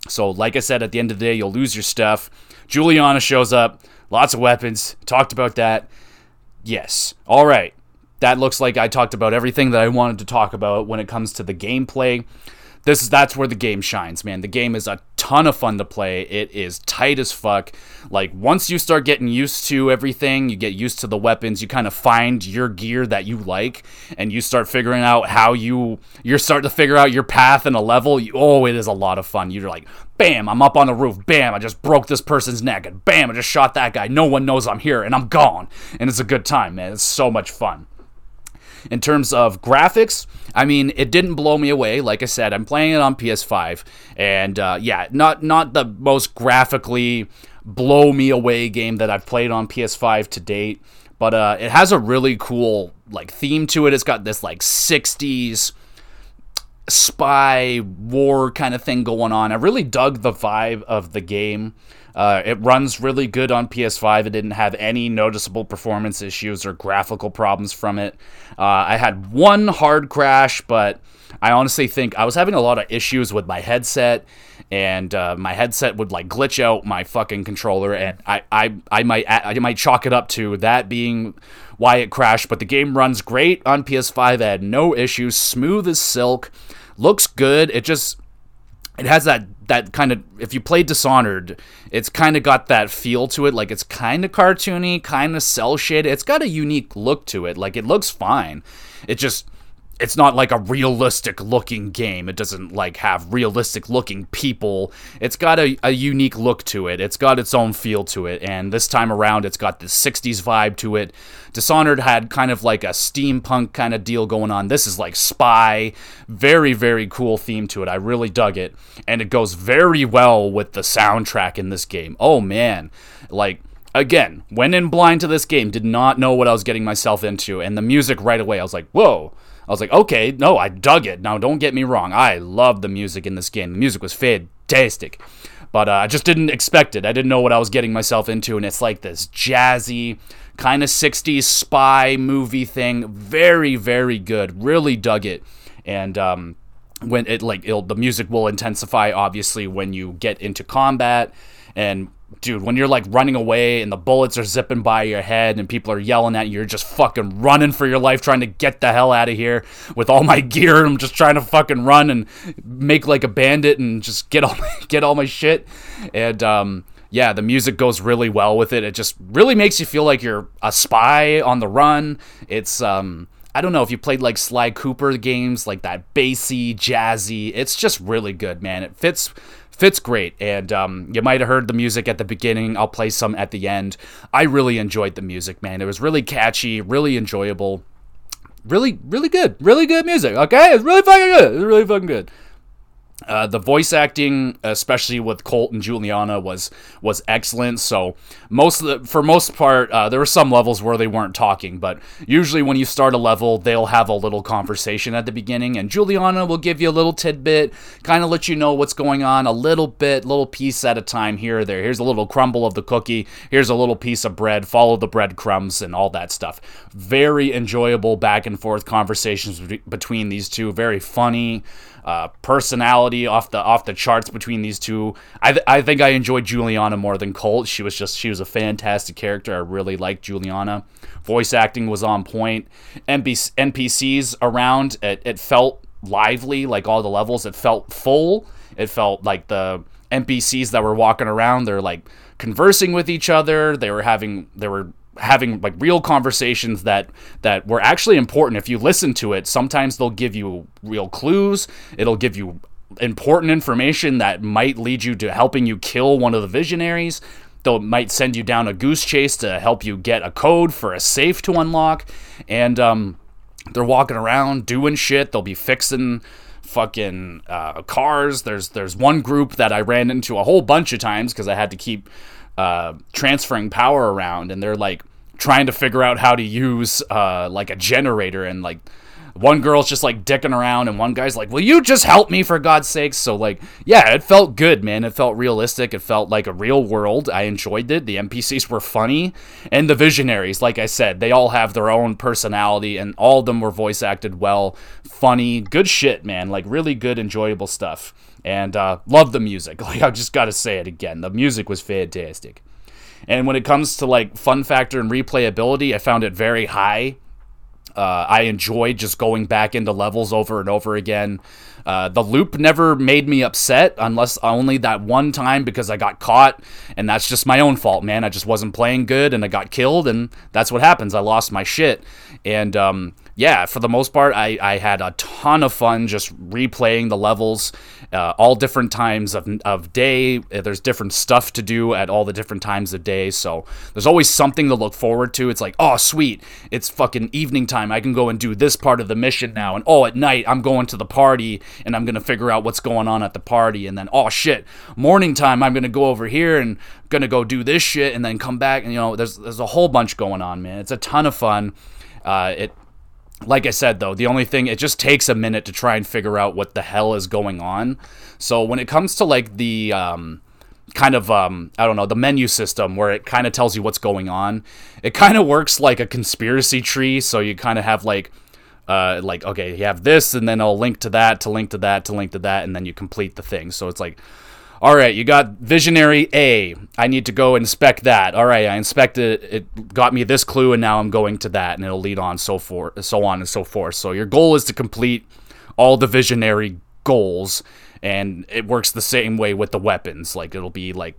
So like i said at the end of the day you'll lose your stuff. Julianna shows up lots of weapons talked about that. Yes. All right. That looks like i talked about everything that i wanted to talk about when it comes to the gameplay this is that's where the game shines, man. The game is a ton of fun to play. It is tight as fuck. Like once you start getting used to everything, you get used to the weapons, you kind of find your gear that you like and you start figuring out how you you're starting to figure out your path in a level. You, oh, it is a lot of fun. You're like, bam, I'm up on the roof. Bam, I just broke this person's neck and bam, I just shot that guy. No one knows I'm here and I'm gone. And it's a good time, man. It's so much fun. In terms of graphics, I mean, it didn't blow me away. Like I said, I'm playing it on PS5, and uh, yeah, not not the most graphically blow me away game that I've played on PS5 to date, but uh, it has a really cool like theme to it. It's got this like 60s spy war kind of thing going on. I really dug the vibe of the game. Uh, it runs really good on PS5. It didn't have any noticeable performance issues or graphical problems from it. Uh, I had one hard crash, but I honestly think I was having a lot of issues with my headset, and uh, my headset would like glitch out my fucking controller, and I, I, I might I might chalk it up to that being why it crashed. But the game runs great on PS5. I had no issues, smooth as silk, looks good. It just it has that that kind of if you play Dishonored, it's kind of got that feel to it. Like it's kind of cartoony, kind of cel shaded. It's got a unique look to it. Like it looks fine. It just it's not like a realistic looking game. It doesn't like have realistic looking people. It's got a, a unique look to it. It's got its own feel to it. And this time around, it's got the 60s vibe to it. Dishonored had kind of like a steampunk kind of deal going on. This is like spy. Very, very cool theme to it. I really dug it. And it goes very well with the soundtrack in this game. Oh man. Like, again, went in blind to this game, did not know what I was getting myself into. And the music right away, I was like, whoa I was like, okay, no, I dug it. Now, don't get me wrong. I love the music in this game. The music was fantastic. But uh, I just didn't expect it. I didn't know what I was getting myself into. And it's like this jazzy, kind of 60s spy movie thing. Very, very good. Really dug it. And, um, when it like the music will intensify obviously when you get into combat and dude, when you're like running away and the bullets are zipping by your head and people are yelling at you, you're just fucking running for your life, trying to get the hell out of here with all my [laughs] gear. I'm just trying to fucking run and make like a bandit and just get all [laughs] my, get all my shit. And um, yeah, the music goes really well with it. It just really makes you feel like you're a spy on the run. It's um, I don't know if you played like Sly Cooper games, like that bassy, jazzy. It's just really good, man. It fits fits great. And um, you might have heard the music at the beginning. I'll play some at the end. I really enjoyed the music, man. It was really catchy, really enjoyable, really, really good, really good music. Okay, it's really fucking good. It's really fucking good. Uh, the voice acting, especially with Colt and Julianna, was was excellent. So most the, for most part, uh, there were some levels where they weren't talking, but usually when you start a level, they'll have a little conversation at the beginning, and Julianna will give you a little tidbit, kind of let you know what's going on, a little bit, little piece at a time here or there. Here's a little crumble of the cookie. Here's a little piece of bread. Follow the breadcrumbs and all that stuff. Very enjoyable back and forth conversations between these two. Very funny uh, personality off the off the charts between these two. I, th- I think I enjoyed Julianna more than Colt. She was just she was a fantastic character. I really liked Julianna. Voice acting was on point. NPC- NPCs around it, it felt lively, like all the levels. It felt full. It felt like the NPCs that were walking around. They're like conversing with each other. They were having they were having like real conversations that that were actually important. If you listen to it sometimes they'll give you real clues. It'll give you important information that might lead you to helping you kill one of the visionaries. They might send you down a goose chase to help you get a code for a safe to unlock. And um, they're walking around doing shit. They'll be fixing fucking uh, cars. There's there's one group that i ran into a whole bunch of times because i had to keep uh, transferring power around, and they're like trying to figure out how to use uh, like a generator, and like one girl's just like dicking around, and one guy's like, "Will you just help me for God's sakes?" So like, yeah, it felt good, man. It felt realistic. It felt like a real world. I enjoyed it. The NPCs were funny, and the visionaries, like I said, they all have their own personality, and all of them were voice acted well, funny, good shit, man. Like really good, enjoyable stuff and uh, love the music. [laughs] Like I just got to say it again, the music was fantastic. And when it comes to like fun factor and replayability, I found it very high. Uh, I enjoyed just going back into levels over and over again. Uh, the loop never made me upset, unless only that one time because I got caught, and that's just my own fault, man. I just wasn't playing good, and I got killed, and that's what happens. I lost my shit, and um, yeah, for the most part, I, I had a ton of fun just replaying the levels, uh, all different times of, of day. There's different stuff to do at all the different times of day. So there's always something to look forward to. It's like, oh, sweet. It's fucking evening time. I can go and do this part of the mission now. And oh, at night, I'm going to the party and I'm going to figure out what's going on at the party. And then, oh, shit, morning time, I'm going to go over here and going to go do this shit and then come back. And, you know, there's, there's a whole bunch going on, man. It's a ton of fun. Uh, it like I said, though, the only thing, it just takes a minute to try and figure out what the hell is going on. So when it comes to like the um, kind of, um, I don't know, the menu system where it kind of tells you what's going on, it kind of [laughs] works like a conspiracy tree. So you kind of have like, uh, like, okay, you have this, and then I'll link to that, to link to that, to link to that, and then you complete the thing. So it's like, all right, you got visionary A. I need to go inspect that. All right, I inspected it. It got me this clue, and now I'm going to that, and it'll lead on so forth, so on and so forth. So your goal is to complete all the visionary goals, and it works the same way with the weapons. Like it'll be like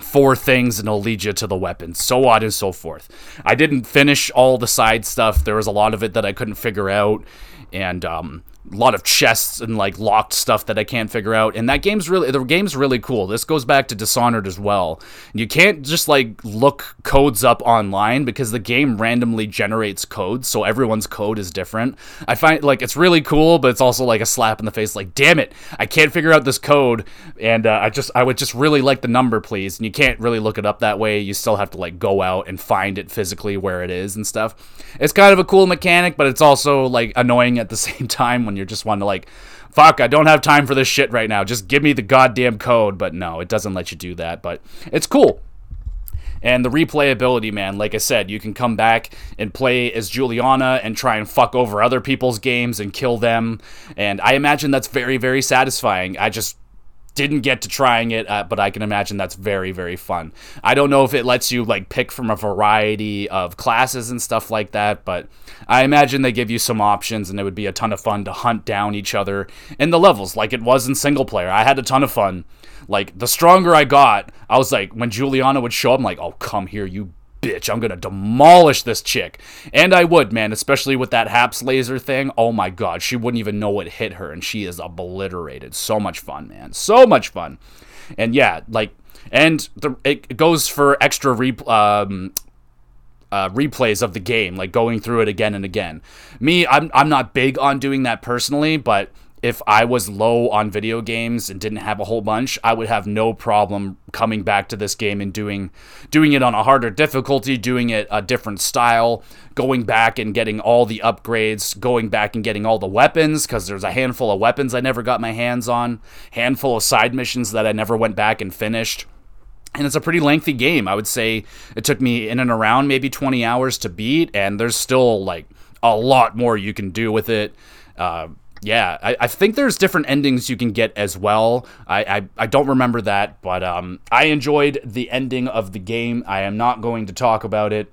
four things and it'll lead you to the weapons, so on and so forth. I didn't finish all the side stuff. There was a lot of it that I couldn't figure out, and um, a lot of chests and like locked stuff that I can't figure out. And that game's really the game's really cool. This goes back to Dishonored as well. You can't just like look codes up online because the game randomly generates codes, so everyone's code is different. I find like it's really cool, but it's also like a slap in the face. Like, damn it, I can't figure out this code, and uh, I just I would just really like the number, please. And you can't really look it up that way. You still have to like go out and find it physically where it is and stuff. It's kind of a cool mechanic, but it's also like annoying at the [laughs] same time when when you're just wanting to like, fuck, I don't have time for this shit right now. Just give me the goddamn code. But no, it doesn't let you do that. But it's cool. And the replayability, man, like I said, you can come back and play as Julianna and try and fuck over other people's games and kill them. And I imagine that's very, very satisfying. I just didn't get to trying it, uh, but I can imagine that's very, very fun. I don't know if it lets you like pick from a variety of classes and stuff like that, but I imagine they give you some options and it would be a ton of fun to hunt down each other in the levels like it was in single player. I had a ton of fun. Like the stronger I got, I was like, when Julianna would show up, I'm like, oh, come here, you bitch. I'm gonna demolish this chick. And I would, man, especially with that Haps laser thing. Oh my god, she wouldn't even know it hit her, and she is obliterated. So much fun, man. So much fun. And yeah, like, and the it goes for extra re, um, uh, replays of the game, like going through it again and again. Me, I'm I'm not big on doing that personally, but if I was low on video games and didn't have a whole bunch, I would have no problem coming back to this game and doing doing it on a harder difficulty, doing it a different style, going back and getting all the upgrades, going back and getting all the weapons cuz there's a handful of weapons I never got my hands on, handful of side missions that I never went back and finished. And it's a pretty lengthy game. I would say it took me in and around maybe 20 hours to beat and there's still like a lot more you can do with it. Uh, yeah, I, I, think there's different endings you can get as well. I, I, I don't remember that, but um, I enjoyed the ending of the game. I am not going to talk about it.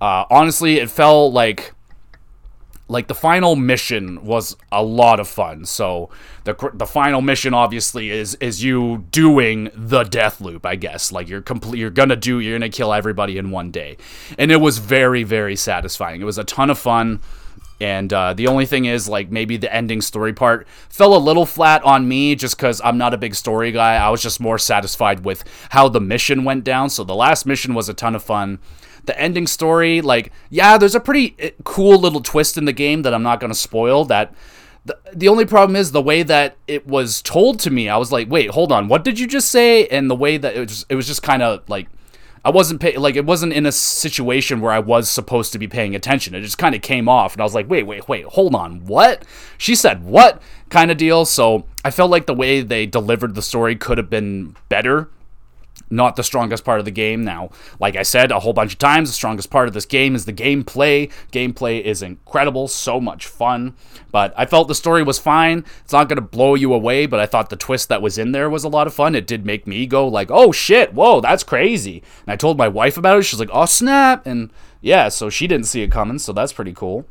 Uh, honestly, it felt like like the final mission was a lot of fun. So the the final mission obviously is is you doing the death loop, I guess. Like you're complete you're going to do you're going to kill everybody in one day. And it was very very satisfying. It was a ton of fun. And uh, the only thing is, like, maybe the ending story part fell a little flat on me just because I'm not a big story guy. I was just more satisfied with how the mission went down. So the last mission was a ton of fun. The ending story, like, yeah, there's a pretty eh, cool little twist in the game that I'm not going to spoil. That the, the only problem is the way that it was told to me. I was like, wait, hold on, what did you just say? And the way that it was, it was just kind of like I wasn't pay- like it wasn't in a situation where I was supposed to be paying attention. It just kind of came off, and I was like, wait, wait, wait, hold on, what? She said what? Kind of deal. So I felt like the way they delivered the story could have been better not the strongest part of the game. Now, like I said a whole bunch of times, the strongest part of this game is the gameplay. Gameplay is incredible, so much fun. But I felt the story was fine. It's not going to blow you away, but I thought the twist that was in there was a lot of fun. It did make me go like, "Oh shit, whoa, that's crazy." And I told my wife about it. She's like, "Oh snap!" And yeah, so she didn't see it coming, so that's pretty cool.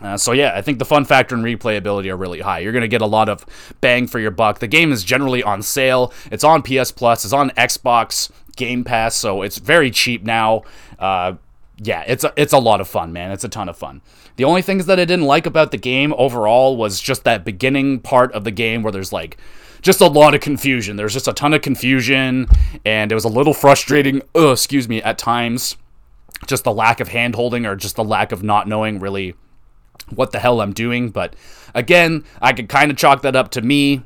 Uh, so yeah, I think the fun factor and replayability are really high. You're gonna get a lot of bang for your buck. The game is generally on sale. It's on PS Plus. It's on Xbox Game Pass, so it's very cheap now. Uh, yeah, it's a, it's a lot of fun, man. It's a ton of fun. The only things that I didn't like about the game overall was just that beginning part of the game where there's like just a lot of confusion. There's just a ton of confusion, and it was a little frustrating. Uh, excuse me, at times. Just the lack of hand holding or just the lack of not knowing really what the hell I'm doing. But again, I could kind of chalk that up to me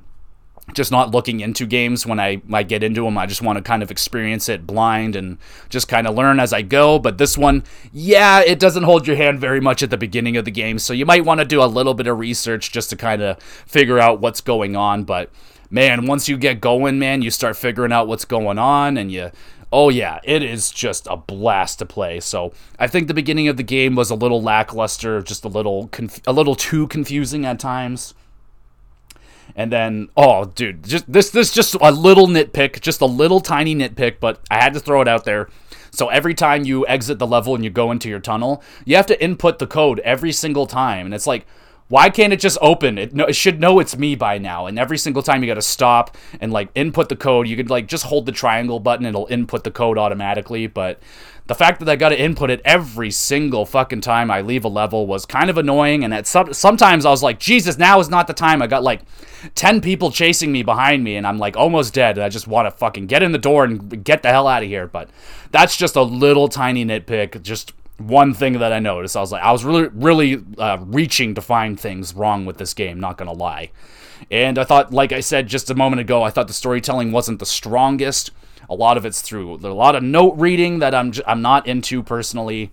just not looking into games when I, I get into them. I just want to kind of experience it blind and just kind of learn as I go. But this one, yeah, it doesn't hold your hand very much at the beginning of the game. So you might want to do a little bit of research just to kind of figure out what's going on. But man, once you get going, man, you start figuring out what's going on and you oh yeah, it is just a blast to play. So I think the beginning of the game was a little lackluster, just a little conf- a little too confusing at times. And then, oh, dude, just this this just a little nitpick, just a little tiny nitpick, but I had to throw it out there. So every time you exit the level and you go into your tunnel, you have to input the code every single time, and it's like why can't it just open? It, no, it should know it's me by now. And every single time you got to stop and like input the code, you could like just hold the triangle button, it'll input the code automatically. But the fact that I got to input it every single fucking time I leave a level was kind of annoying. And at some, sometimes I was like, Jesus, now is not the time. I got like 10 people chasing me behind me and I'm like almost dead. And I just want to fucking get in the door and get the hell out of here. But that's just a little tiny nitpick. Just one thing that I noticed. I was like, I was really, really uh, reaching to find things wrong with this game, not gonna lie. And I thought, like I said just a moment ago, I thought the storytelling wasn't the strongest. A lot of it's through a lot of note reading that I'm, I'm not into personally.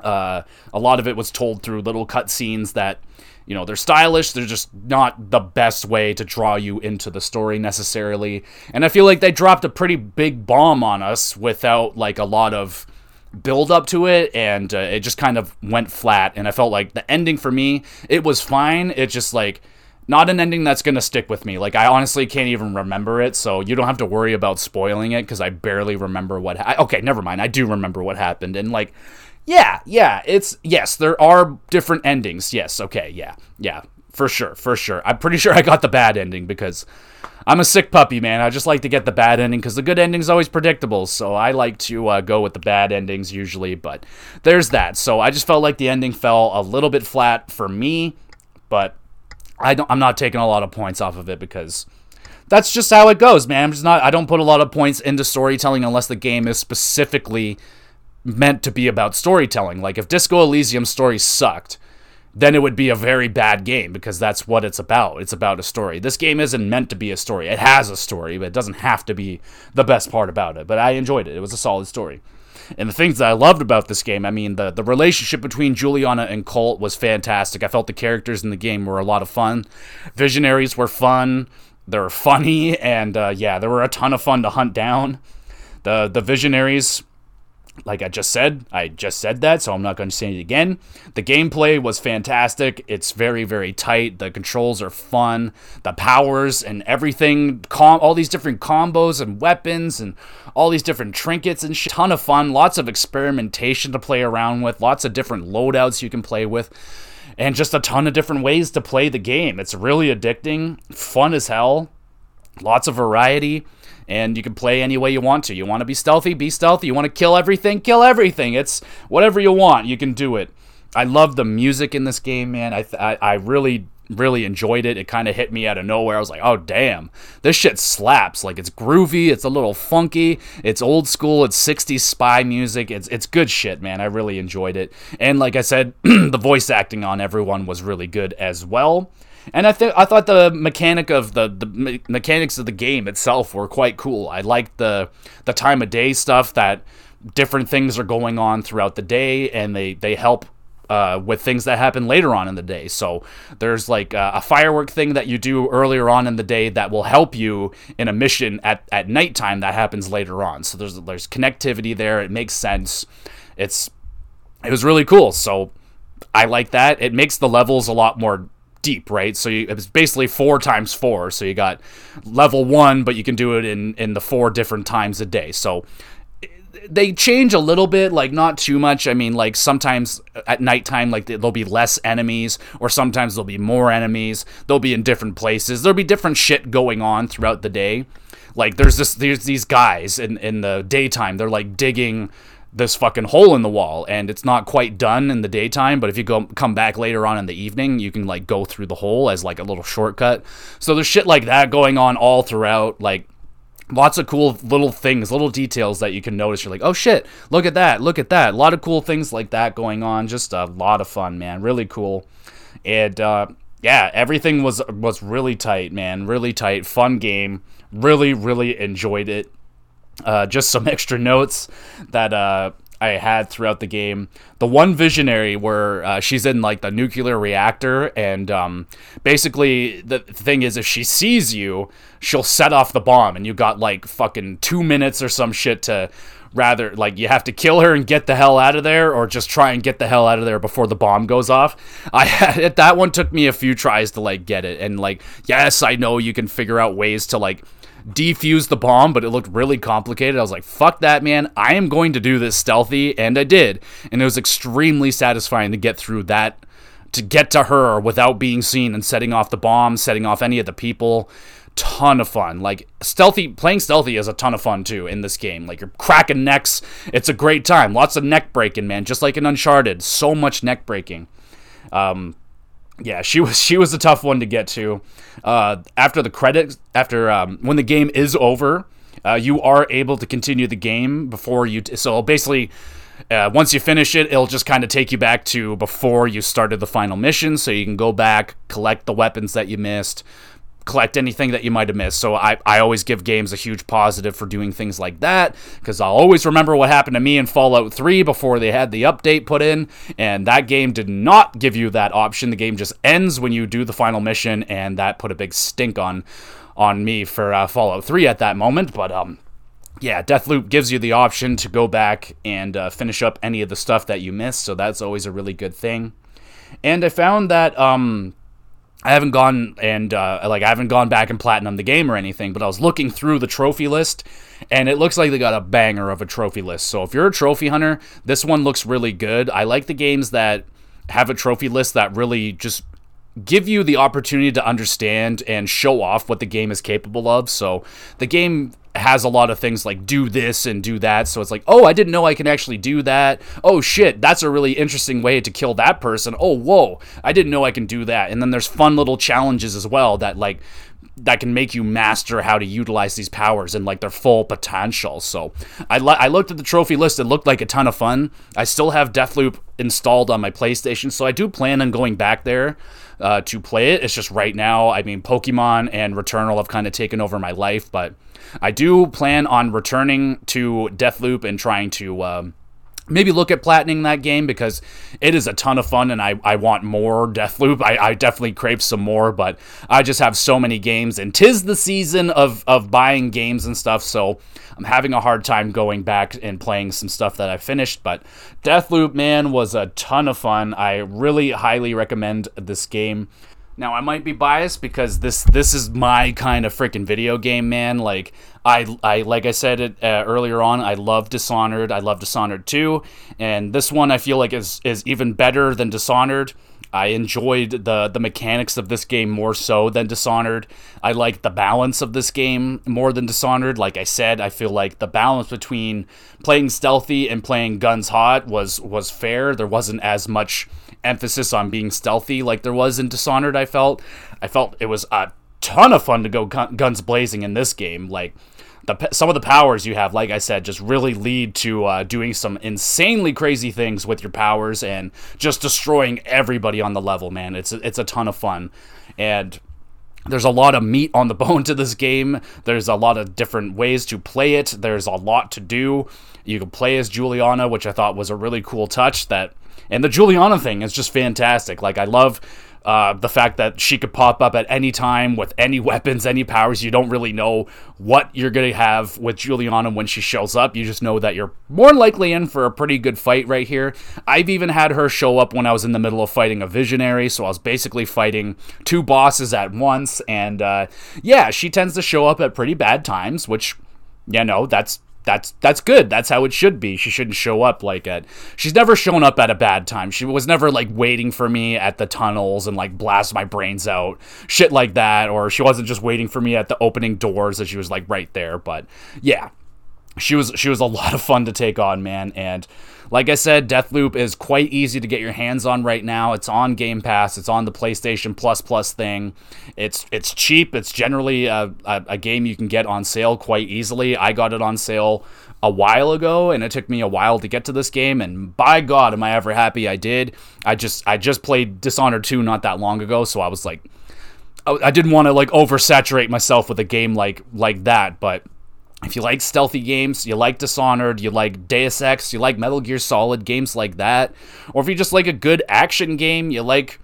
Uh, a lot of it was told through little cutscenes that, you know, they're stylish. They're just not the best way to draw you into the story necessarily. And I feel like they dropped a pretty big bomb on us without like a lot of build up to it and uh, it just kind of went flat and i felt like the ending for me it was fine it just like not an ending that's gonna stick with me like i honestly can't even remember it so you don't have to worry about spoiling it because i barely remember what ha- okay never mind i do remember what happened and like yeah yeah it's yes there are different endings yes okay yeah yeah for sure, for sure. I'm pretty sure I got the bad ending because I'm a sick puppy, man. I just like to get the bad ending because the good ending's always predictable. So I like to uh, go with the bad endings usually. But there's that. So I just felt like the ending fell a little bit flat for me, but I don't. I'm not taking a lot of points off of it because that's just how it goes, man. I'm just not. I don't put a lot of points into storytelling unless the game is specifically meant to be about storytelling. Like if Disco Elysium story sucked then it would be a very bad game because that's what it's about. It's about a story. This game isn't meant to be a story. It has a story, but it doesn't have to be the best part about it. But I enjoyed it. It was a solid story. And the things that I loved about this game, I mean, the, the relationship between Julianna and Colt was fantastic. I felt the characters in the game were a lot of fun. Visionaries were fun. They were funny, and uh, yeah, there were a ton of fun to hunt down. The the visionaries like I just said, I just said that, so I'm not going to say it again. The gameplay was fantastic. It's very, very tight. The controls are fun. The powers and everything, com- all these different combos and weapons and all these different trinkets and shit. Ton of fun. Lots of experimentation to play around with. Lots of different loadouts you can play with. And just a ton of different ways to play the game. It's really addicting, fun as hell, lots of variety and you can play any way you want to. You want to be stealthy, be stealthy. You want to kill everything, kill everything. It's whatever you want, you can do it. I love the music in this game, man. I I, I really really enjoyed it. It kind of hit me out of nowhere. I was like, "Oh damn, this shit slaps!" Like it's groovy, it's a little funky, it's old school, it's '60s spy music. It's it's good shit, man. I really enjoyed it. And like I said, [clears throat] the voice acting on everyone was really good as well. And I think I thought the mechanic of the the me- mechanics of the game itself were quite cool. I liked the the time of day stuff that different things are going on throughout the day, and they they help uh, with things that happen later on in the day. So there's like a, a, firework thing that you do earlier on in the day that will help you in a mission at, at nighttime that happens later on. So there's there's connectivity there. It makes sense. It's it was really cool. So I like that. It makes the levels a lot more deep, right? So you, it's basically four times four. So you got level one, but you can do it in in the four different times a day. So they change a little bit, like not too much. I mean, like sometimes at nighttime, like there'll be less enemies, or sometimes there'll be more enemies. They'll be in different places. There'll be different shit going on throughout the day. Like there's this, there's these guys in in the daytime. They're like digging this fucking hole in the wall and it's not quite done in the daytime but if you go come back later on in the evening you can like go through the hole as like a little shortcut. So there's shit like that going on all throughout like lots of cool little things little details that you can notice. You're like oh shit look at that look at that. A lot of cool things like that going on just a lot of fun man really cool. And uh yeah everything was was really tight man really tight fun game really really enjoyed it uh, just some [laughs] extra notes that uh, I had throughout the game. The one visionary where uh, she's in like the nuclear reactor, and um, basically the thing is, if she sees you, she'll set off the bomb, and you got like fucking two minutes or some shit to rather like you have to kill her and get the hell out of there or just try and get the hell out of there before the bomb goes off [laughs] i had that one took me a few tries to like get it and like yes i know you can figure out ways to like defuse the bomb, but it looked really complicated. I was like, fuck that, man. I am going to do this stealthy. And I did. And it was extremely satisfying to get through that, to get to her without being seen and setting off the bomb, setting off any of the people. Ton of fun. Like, stealthy, playing stealthy is a ton of fun too in this game. Like, you're cracking necks. It's a great time. Lots of neck breaking, man. Just like in Uncharted. So much neck breaking. Um, yeah, she was she was a tough one to get to. Uh, after the credits, after um, when the game is over, uh, you are able to continue the game before you. T- so basically, uh, once you finish it, it'll just kind of take you back to before you started the final mission, so you can go back, collect the weapons that you missed, collect anything that you might have missed. So I, I always give games a huge positive for doing things like that because I'll always remember what happened to me in Fallout 3 before they had the update put in. And that game did not give you that option. The game just ends when you do the final mission, and that put a big stink on on me for uh, Fallout 3 at that moment. But um, yeah, Deathloop gives you the option to go back and uh, finish up any of the stuff that you missed, so that's always a really good thing. And I found that um, I haven't gone and uh, like I haven't gone back and platinum the game or anything, but I was looking through the trophy list, and it looks like they got a banger of a trophy list. So if you're a trophy hunter, this one looks really good. I like the games that have a trophy list that really just give you the opportunity to understand and show off what the game is capable of. So the game has a lot of things like do this and do that. So it's like, oh, I didn't know I can actually do that. Oh shit, that's a really interesting way to kill that person. Oh, whoa, I didn't know I can do that. And then there's fun little challenges as well that like that can make you master how to utilize these powers and like their full potential. So I, I looked at the trophy list. It looked like a ton of fun. I still have Deathloop installed on my PlayStation, so I do plan on going back there uh, to play it. It's just right now, I mean, Pokemon and Returnal have kind of taken over my life, but I do plan on returning to Deathloop and trying to. Um, maybe look at platining that game because it is a ton of fun and I, I want more Deathloop. I, I definitely crave some more, but I just have so many games and tis the season of, of buying games and stuff, so I'm having a hard time going back and playing some stuff that I finished. But Deathloop, man, was a ton of fun. I really highly recommend this game. Now I might be biased because this this is my kind of freaking video game, man. Like I I like I said it uh, earlier on, I love Dishonored. I love Dishonored 2, and this one I feel like is is even better than Dishonored. I enjoyed the the mechanics of this game more so than Dishonored. I like the balance of this game more than Dishonored. Like I said, I feel like the balance between playing stealthy and playing guns hot was was fair. There wasn't as much emphasis on being stealthy like there was in Dishonored. I felt I felt it was a ton of fun to go guns blazing in this game. Like the some of the powers you have, like I said, just really lead to uh, doing some insanely crazy things with your powers and just destroying everybody on the level. Man, it's it's a ton of fun, and there's a lot of meat on the [laughs] bone to this game. There's a lot of different ways to play it. There's a lot to do. You can play as Julianna, which I thought was a really cool touch. That and the Julianna thing is just fantastic. Like I love uh, the fact that she could pop up at any time with any [laughs] weapons, any powers. You don't really know what you're going to have with Julianna when she shows up. You just know that you're more likely in for a pretty good fight right here. I've even had her show up when I was in the middle of fighting a visionary, so I was basically fighting two bosses at once. And uh, yeah, she tends to show up at pretty bad times, which, you know, that's that's that's good. That's how it should be. She shouldn't show up like at. She's never shown up at a bad time. She was never like waiting for me at the tunnels and like blast my brains out, shit like that. Or she wasn't just waiting for me at the opening doors as she was like right there. But yeah, she was she was a [laughs] lot of fun to take on, man. And like I said, Deathloop is quite easy to get your hands on right now. It's on Game Pass. It's on the PlayStation Plus Plus thing. It's it's cheap. It's generally a, a, a game you can get on sale quite easily. I got it on sale a while ago and it took me a while to get to this game and by god am I ever happy I did. I just I just played Dishonored 2 not that long ago, so I was like I didn't want to like oversaturate myself with a game like like that, but if you like stealthy games, you like Dishonored, you like Deus Ex, you like Metal Gear Solid, games like that, or if you just like a good action game, you like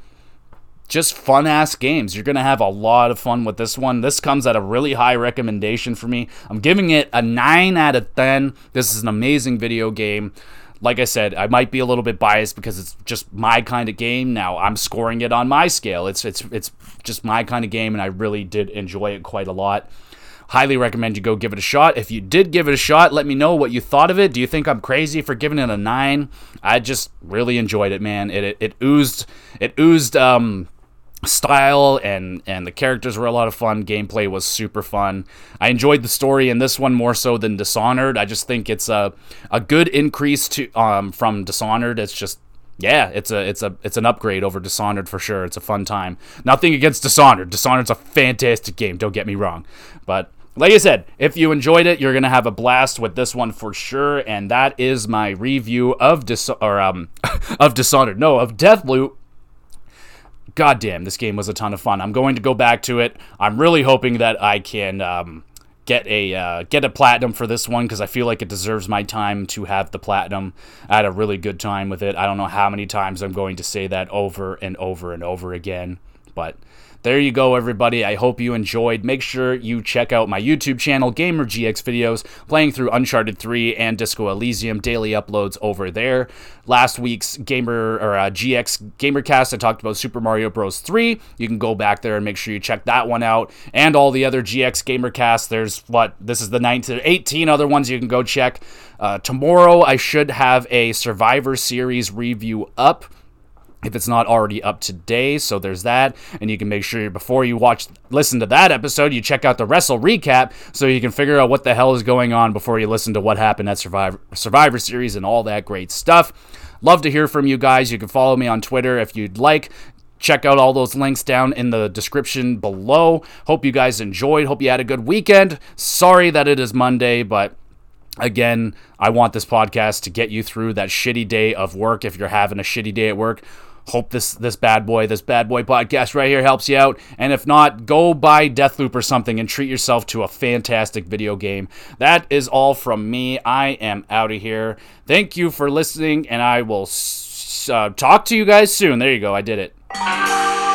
just fun ass games. You're going to have a lot of fun with this one. This comes at a really high recommendation for me. I'm giving it a 9 out of 10. This is an amazing video game. Like I said, I might be a little bit biased because it's just my kind of game. Now I'm scoring it on my scale. It's it's it's just my kind of game and I really did enjoy it quite a lot. Highly recommend you go give it a shot. If you did give it a shot, let me know what you thought of it. Do you think I'm crazy for giving it a nine? I just really enjoyed it, man. It it, it oozed it oozed um style and and the characters were a lot of fun gameplay was super fun i enjoyed the story in this one more so than dishonored i just think it's a a good increase to um from dishonored it's just yeah, it's a it's a it's an upgrade over Dishonored for sure. It's a fun time. Nothing against Dishonored. Dishonored's a fantastic game. Don't get me wrong, but like I said, if you enjoyed it, you're gonna have a blast with this one for sure. And that is my review of Dis or um [laughs] of Dishonored. No, of Deathloop. God damn, this game was a ton of fun. I'm going to go back to it. I'm really hoping that I can um get a uh, get a platinum for this one because I feel like it deserves my time to have the platinum. I had a really good time with it. I don't know how many times I'm going to say that over and over and over again, but there you go, everybody. I hope you enjoyed. Make sure you check out my YouTube channel, Gamer GX Videos, playing through Uncharted 3 and Disco Elysium. Daily uploads over there. Last week's Gamer or uh, GX Gamercast, I talked about Super Mario Bros. 3. You can go back there and make sure you check that one out, and all the other GX Gamercasts. There's what this is the 19, 18 other ones you can go check. Uh, tomorrow, I should have a Survivor Series review up. If it's not already up today. So there's that. And you can make sure before you watch, listen to that episode, you check out the Wrestle recap so you can figure out what the hell is going on before you listen to what happened at Survivor, Survivor Series and all that great stuff. Love to hear from you guys. You can follow me on Twitter if you'd like. Check out all those links down in the description below. Hope you guys enjoyed. Hope you had a good weekend. Sorry that it is Monday, but again, I want this podcast to get you through that shitty day of work if you're having a shitty day at work hope this this bad boy this bad boy podcast right here helps you out. And if not go buy deathloop or something and treat yourself to a fantastic video game. That is all from me. I am out of here. Thank you for listening and i will uh, talk to you guys soon. There you go. I did it